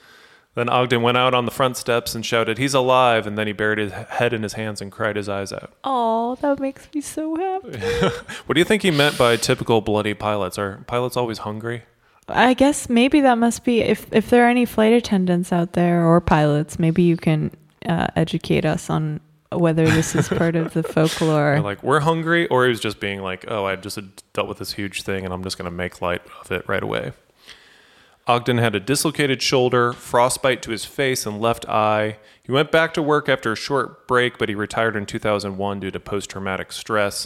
Then Ogden went out on the front steps and shouted, He's alive. And then he buried his head in his hands and cried his eyes out. Oh, that makes me so happy. [LAUGHS] What do you think he meant by typical bloody pilots? Are pilots always hungry? I guess maybe that must be if if there are any flight attendants out there or pilots, maybe you can uh, educate us on whether this is part of the [LAUGHS] folklore. Or like, we're hungry? Or he was just being like, oh, I just dealt with this huge thing and I'm just going to make light of it right away. Ogden had a dislocated shoulder, frostbite to his face and left eye. He went back to work after a short break, but he retired in 2001 due to post traumatic stress.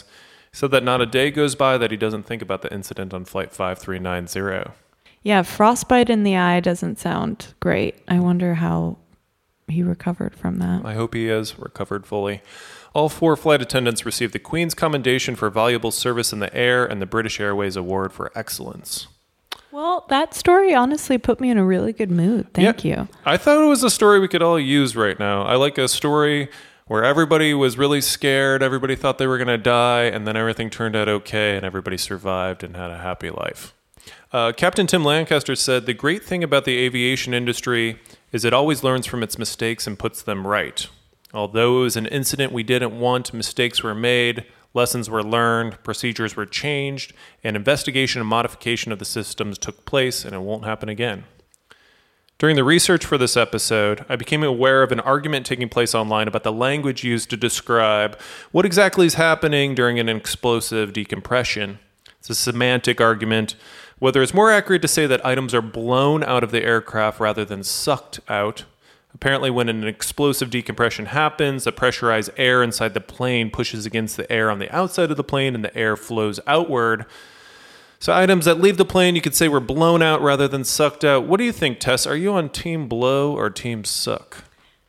He said that not a day goes by that he doesn't think about the incident on Flight 5390. Yeah, frostbite in the eye doesn't sound great. I wonder how he recovered from that. I hope he has recovered fully. All four flight attendants received the Queen's Commendation for Valuable Service in the Air and the British Airways Award for Excellence. Well, that story honestly put me in a really good mood. Thank Yeah. you. I thought it was a story we could all use right now. I like a story where everybody was really scared, everybody thought they were going to die, and then everything turned out okay, and everybody survived and had a happy life. Uh, Captain Tim Lancaster said the great thing about the aviation industry is it always learns from its mistakes and puts them right. Although it was an incident we didn't want, mistakes were made, lessons were learned, procedures were changed, and investigation and modification of the systems took place, and it won't happen again. During the research for this episode, I became aware of an argument taking place online about the language used to describe what exactly is happening during an explosive decompression. It's a semantic argument whether it's more accurate to say that items are blown out of the aircraft rather than sucked out. Apparently, when an explosive decompression happens, the pressurized air inside the plane pushes against the air on the outside of the plane and the air flows outward. So, items that leave the plane, you could say were blown out rather than sucked out. What do you think, Tess? Are you on team blow or team suck?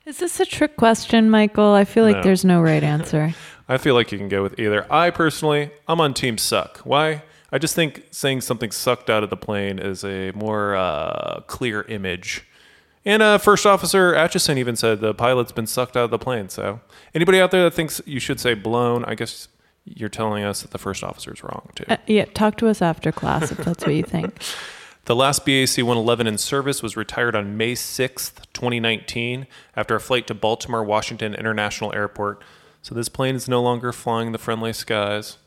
Is this a trick question, Michael? I feel like No. there's no right [LAUGHS] answer. I feel like you can go with either. I personally, I'm on team suck. Why? I just think saying something sucked out of the plane is a more uh, clear image. And uh, First Officer Atchison even said the pilot's been sucked out of the plane. So, anybody out there that thinks you should say blown, I guess you're telling us that the first officer is wrong too. Uh, yeah, talk to us after class if that's what you think. [LAUGHS] [LAUGHS] The last BAC 111 in service was retired on May 6th, 2019, after a flight to Baltimore Washington International Airport. So this plane is no longer flying the friendly skies.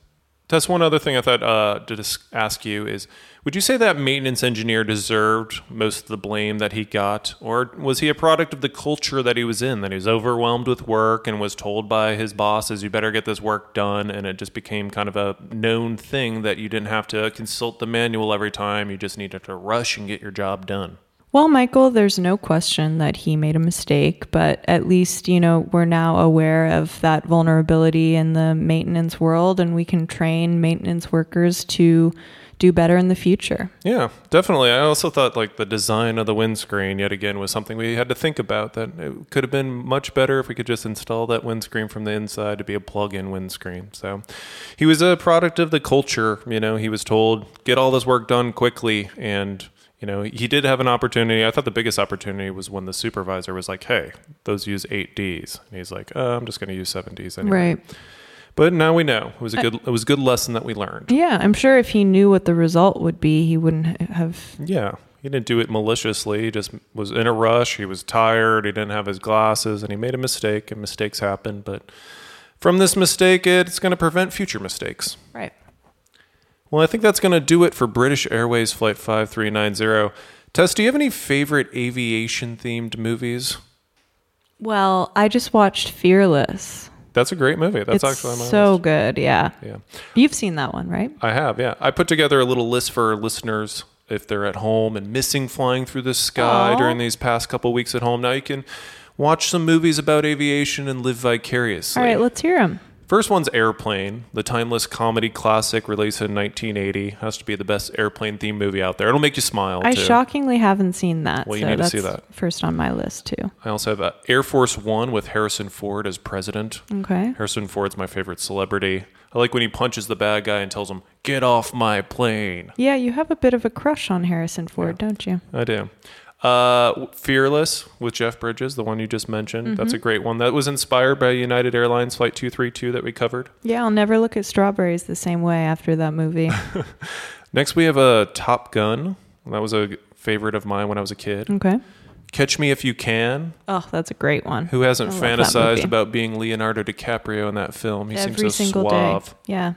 Tess, one other thing I thought uh, to ask you is would you say that maintenance engineer deserved most of the blame that he got? Or was he a product of the culture that he was in, that he was overwhelmed with work and was told by his bosses, you better get this work done? And it just became kind of a known thing that you didn't have to consult the manual every time, you just needed to rush and get your job done. Well, Michael, there's no question that he made a mistake, but at least, you know, we're now aware of that vulnerability in the maintenance world and we can train maintenance workers to do better in the future. Yeah, definitely. I also thought like the design of the windscreen yet again was something we had to think about that it could have been much better if we could just install that windscreen from the inside to be a plug-in windscreen. So he was a product of the culture, you know, he was told get all this work done quickly and you know, he did have an opportunity. I thought the biggest opportunity was when the supervisor was like, "Hey, those use 8Ds." And he's like, uh, "I'm just going to use 7Ds anyway." Right. But now we know. It was a good it was a good lesson that we learned. Yeah, I'm sure if he knew what the result would be, he wouldn't have. Yeah, he didn't do it maliciously. He just was in a rush. He was tired. He didn't have his glasses, and he made a mistake. And mistakes happen. But from this mistake, it's going to prevent future mistakes. Right. Well, I think that's going to do it for British Airways Flight 5390. Tess, do you have any favorite aviation themed movies? Well, I just watched Fearless. That's a great movie. That's it's actually so list. good. Yeah. Yeah. You've seen that one, right? I have, yeah. I put together a little list for listeners if they're at home and missing flying through the sky Aw. during these past couple weeks at home. Now you can watch some movies about aviation and live vicariously. All right, let's hear him. First one's Airplane, the timeless comedy classic released in 1980. Has to be the best airplane themed movie out there. It'll make you smile I too. shockingly haven't seen that. Well, you so need to see that. First on my list too. I also have uh, Air Force One with Harrison Ford as president. Okay. Harrison Ford's my favorite celebrity. I like when he punches the bad guy and tells him, "Get off my plane." Yeah, you have a bit of a crush on Harrison Ford, don't you? I do. Uh, Fearless with Jeff Bridges, the one you just mentioned. That's a Mm-hmm. great one. That was inspired by United Airlines Flight 232 that we covered. Yeah, I'll never look at strawberries the same way after that movie. [LAUGHS] Next, we have a Top Gun. That was a favorite of mine when I was a kid. okay. Catch Me If You Can. Oh, that's a great one. Who hasn't fantasized about being Leonardo DiCaprio in that film? He Every seems so single suave. day. Yeah.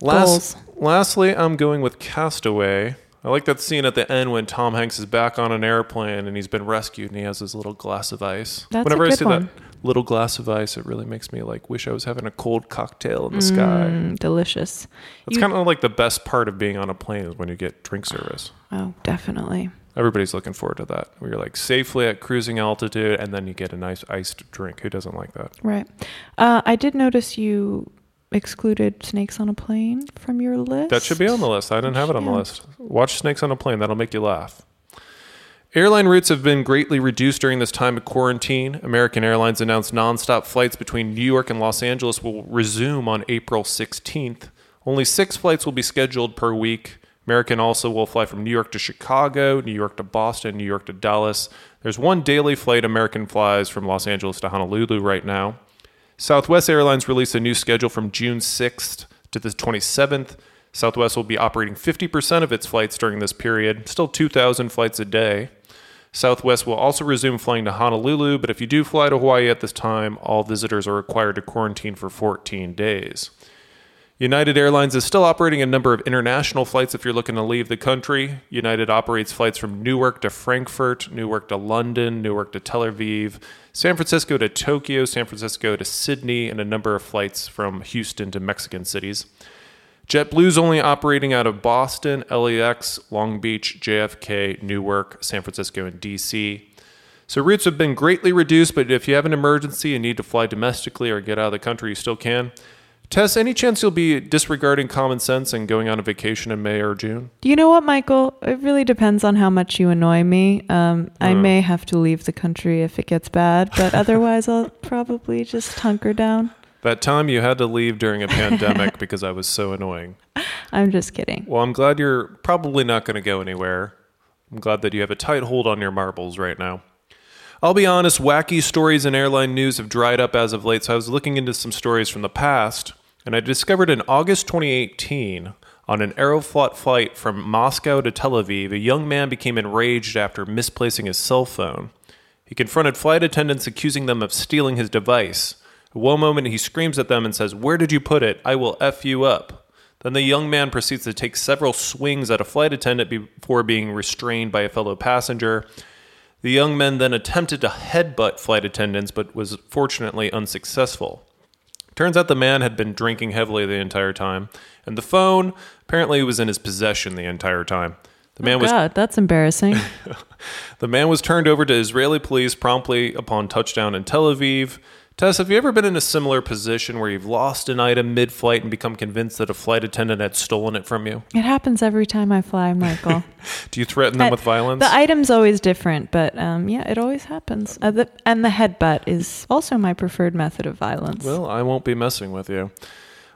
Last, lastly, I'm going with Castaway. I like that scene at the end when Tom Hanks is back on an airplane and he's been rescued and he has his little glass of ice. That's a Whenever I see one. that little glass of ice, it really makes me like wish I was having a cold cocktail in the sky. Mm, delicious. That's kind of like the best part of being on a plane is when you get drink service. Oh, definitely. Everybody's looking forward to that. Where you're like safely at cruising altitude and then you get a nice iced drink. Who doesn't like that? Right. Uh, I did notice you excluded Snakes on a Plane from your list. That should be on the list. I didn't have it on the list. Watch Snakes on a Plane. That'll make you laugh. Airline routes have been greatly reduced during this time of quarantine. American Airlines announced nonstop flights between New York and Los Angeles will resume on April 16th. Only six flights will be scheduled per week. American also will fly from New York to Chicago, New York to Boston, New York to Dallas. There's one daily flight American flies from Los Angeles to Honolulu right now. Southwest Airlines released a new schedule from June 6th to the 27th. Southwest will be operating 50% of its flights during this period, still 2,000 flights a day. Southwest will also resume flying to Honolulu, but if you do fly to Hawaii at this time, all visitors are required to quarantine for 14 days. United Airlines is still operating a number of international flights if you're looking to leave the country. United operates flights from Newark to Frankfurt, Newark to London, Newark to Tel Aviv, San Francisco to Tokyo, San Francisco to Sydney, and a number of flights from Houston to Mexican cities. JetBlue's only operating out of Boston, LAX, Long Beach, JFK, Newark, San Francisco, and DC. So routes have been greatly reduced, but if you have an emergency and need to fly domestically or get out of the country, you still can. Tess, any chance you'll be disregarding common sense and going on a vacation in May or June? You know what, Michael? It really depends on how much you annoy me. Um, I may have to leave the country if it gets bad, but [LAUGHS] otherwise, I'll probably just hunker down. That time you had to leave during a pandemic [LAUGHS] because I was so annoying. I'm just kidding. Well, I'm glad you're probably not going to go anywhere. I'm glad that you have a tight hold on your marbles right now. I'll be honest, wacky stories in airline news have dried up as of late, so I was looking into some stories from the past, and I discovered in August 2018, on an Aeroflot flight from Moscow to Tel Aviv, a young man became enraged after misplacing his cell phone. He confronted flight attendants, accusing them of stealing his device. At one moment, he screams at them and says, Where did you put it? I will F you up. Then the young man proceeds to take several swings at a flight attendant before being restrained by a fellow passenger. The young men then attempted to headbutt flight attendants, but was fortunately unsuccessful. Turns out the man had been drinking heavily the entire time, and the phone apparently was in his possession the entire time. The man oh was God, that's embarrassing. [LAUGHS] the man was turned over to Israeli police promptly upon touchdown in Tel Aviv. Tess, have you ever been in a similar position where you've lost an item mid flight and become convinced that a flight attendant had stolen it from you? it happens every time I fly, Michael. [LAUGHS] Do you threaten them with violence? The item's always different, but um, yeah, it always happens. Uh, the, and the headbutt is also my preferred method of violence. Well, I won't be messing with you.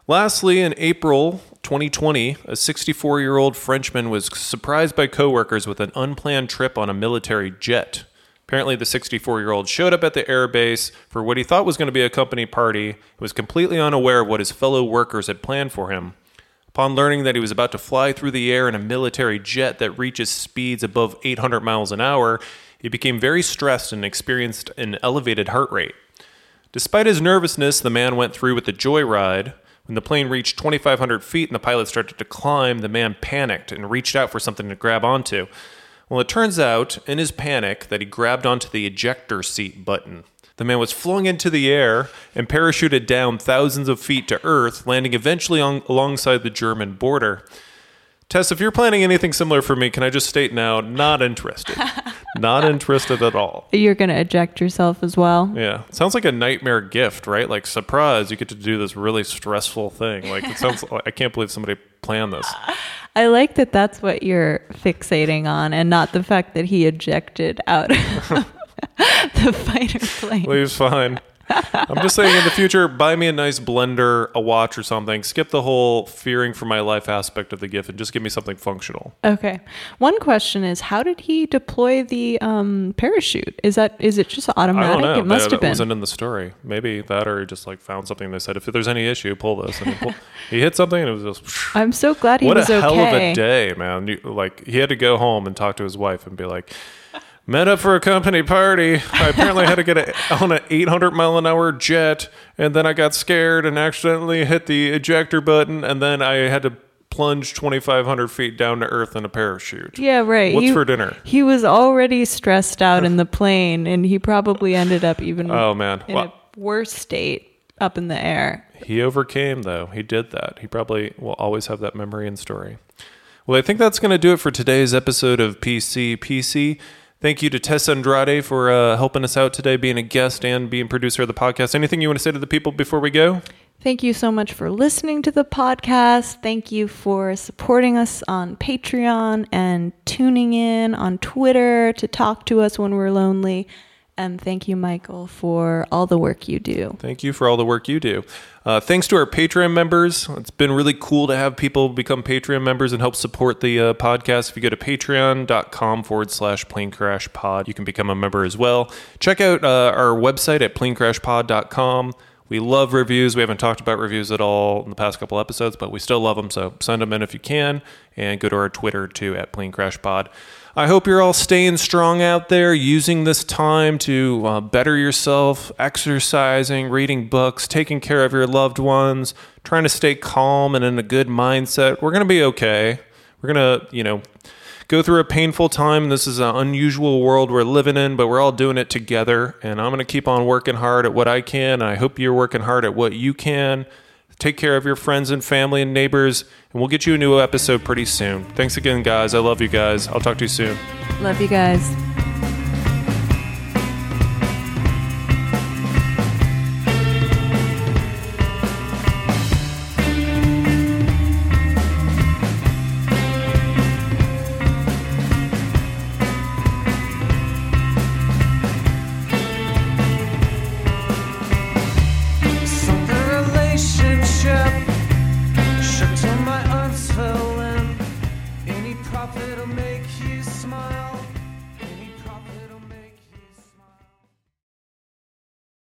Lastly, in April 2020, a 64 year old Frenchman was surprised by coworkers with an unplanned trip on a military jet. Apparently, the 64 year old showed up at the airbase for what he thought was going to be a company party and was completely unaware of what his fellow workers had planned for him. Upon learning that he was about to fly through the air in a military jet that reaches speeds above 800 miles an hour, he became very stressed and experienced an elevated heart rate. Despite his nervousness, the man went through with the joyride. When the plane reached 2,500 feet and the pilot started to climb, the man panicked and reached out for something to grab onto. Well, it turns out, in his panic, that he grabbed onto the ejector seat button. The man was flung into the air and parachuted down thousands of feet to Earth, landing eventually on, alongside the German border. Tess, if you're planning anything similar for me, can I just state now, not interested. [LAUGHS] not interested at all. You're going to eject yourself as well. Yeah. It sounds like a nightmare gift, right? Like, surprise, you get to do this really stressful thing. Like, it sounds, [LAUGHS] I can't believe somebody planned this. I like that that's what you're fixating on and not the fact that he ejected out of [LAUGHS] the fighter plane. Leaves fine. I'm just saying in the future, buy me a nice blender, a watch, or something. Skip the whole fearing for my life aspect of the gift and just give me something functional. Okay. One question is how did he deploy the um, parachute? Is that is it just automatic? I don't know. It must that, have been. wasn't in the story. Maybe that, or he just like found something. They said, if there's any issue, pull this. And he, pulled, he hit something, and it was just. [LAUGHS] I'm so glad he what a was hell okay. of a day, man! You, like he had to go home and talk to his wife and be like, "Met up for a company party. I apparently had to get a, on an 800 mile an hour jet, and then I got scared and accidentally hit the ejector button, and then I had to plunge 2,500 feet down to earth in a parachute. Yeah, right. What's he, for dinner? He was already stressed out in the plane, and he probably ended up even [LAUGHS] Oh man, in Well, a worse state up in the air. He overcame, though. He did that. He probably will always have that memory and story. Well, I think that's going to do it for today's episode of PC PC. Thank you to Tess Andrade for uh, helping us out today, being a guest and being producer of the podcast. Anything you want to say to the people before we go? Thank you so much for listening to the podcast. Thank you for supporting us on Patreon and tuning in on Twitter to talk to us when we're lonely. And thank you, Michael, for all the work you do. Thank you for all the work you do. Uh, thanks to our Patreon members. It's been really cool to have people become Patreon members and help support the uh, podcast. If you go to patreon.com forward slash plane crash pod, you can become a member as well. Check out uh, our website at plane crash planecrashpod.com. We love reviews. We haven't talked about reviews at all in the past couple episodes, but we still love them. So send them in if you can, and go to our Twitter too at Plane Crash Pod. I hope you're all staying strong out there, using this time to uh, better yourself, exercising, reading books, taking care of your loved ones, trying to stay calm and in a good mindset. We're going to be okay. We're going to, you know, go through a painful time. This is an unusual world we're living in, but we're all doing it together. And I'm going to keep on working hard at what I can. I hope you're working hard at what you can. Take care of your friends and family and neighbors, and we'll get you a new episode pretty soon. Thanks again, guys. I love you guys. I'll talk to you soon. Love you guys.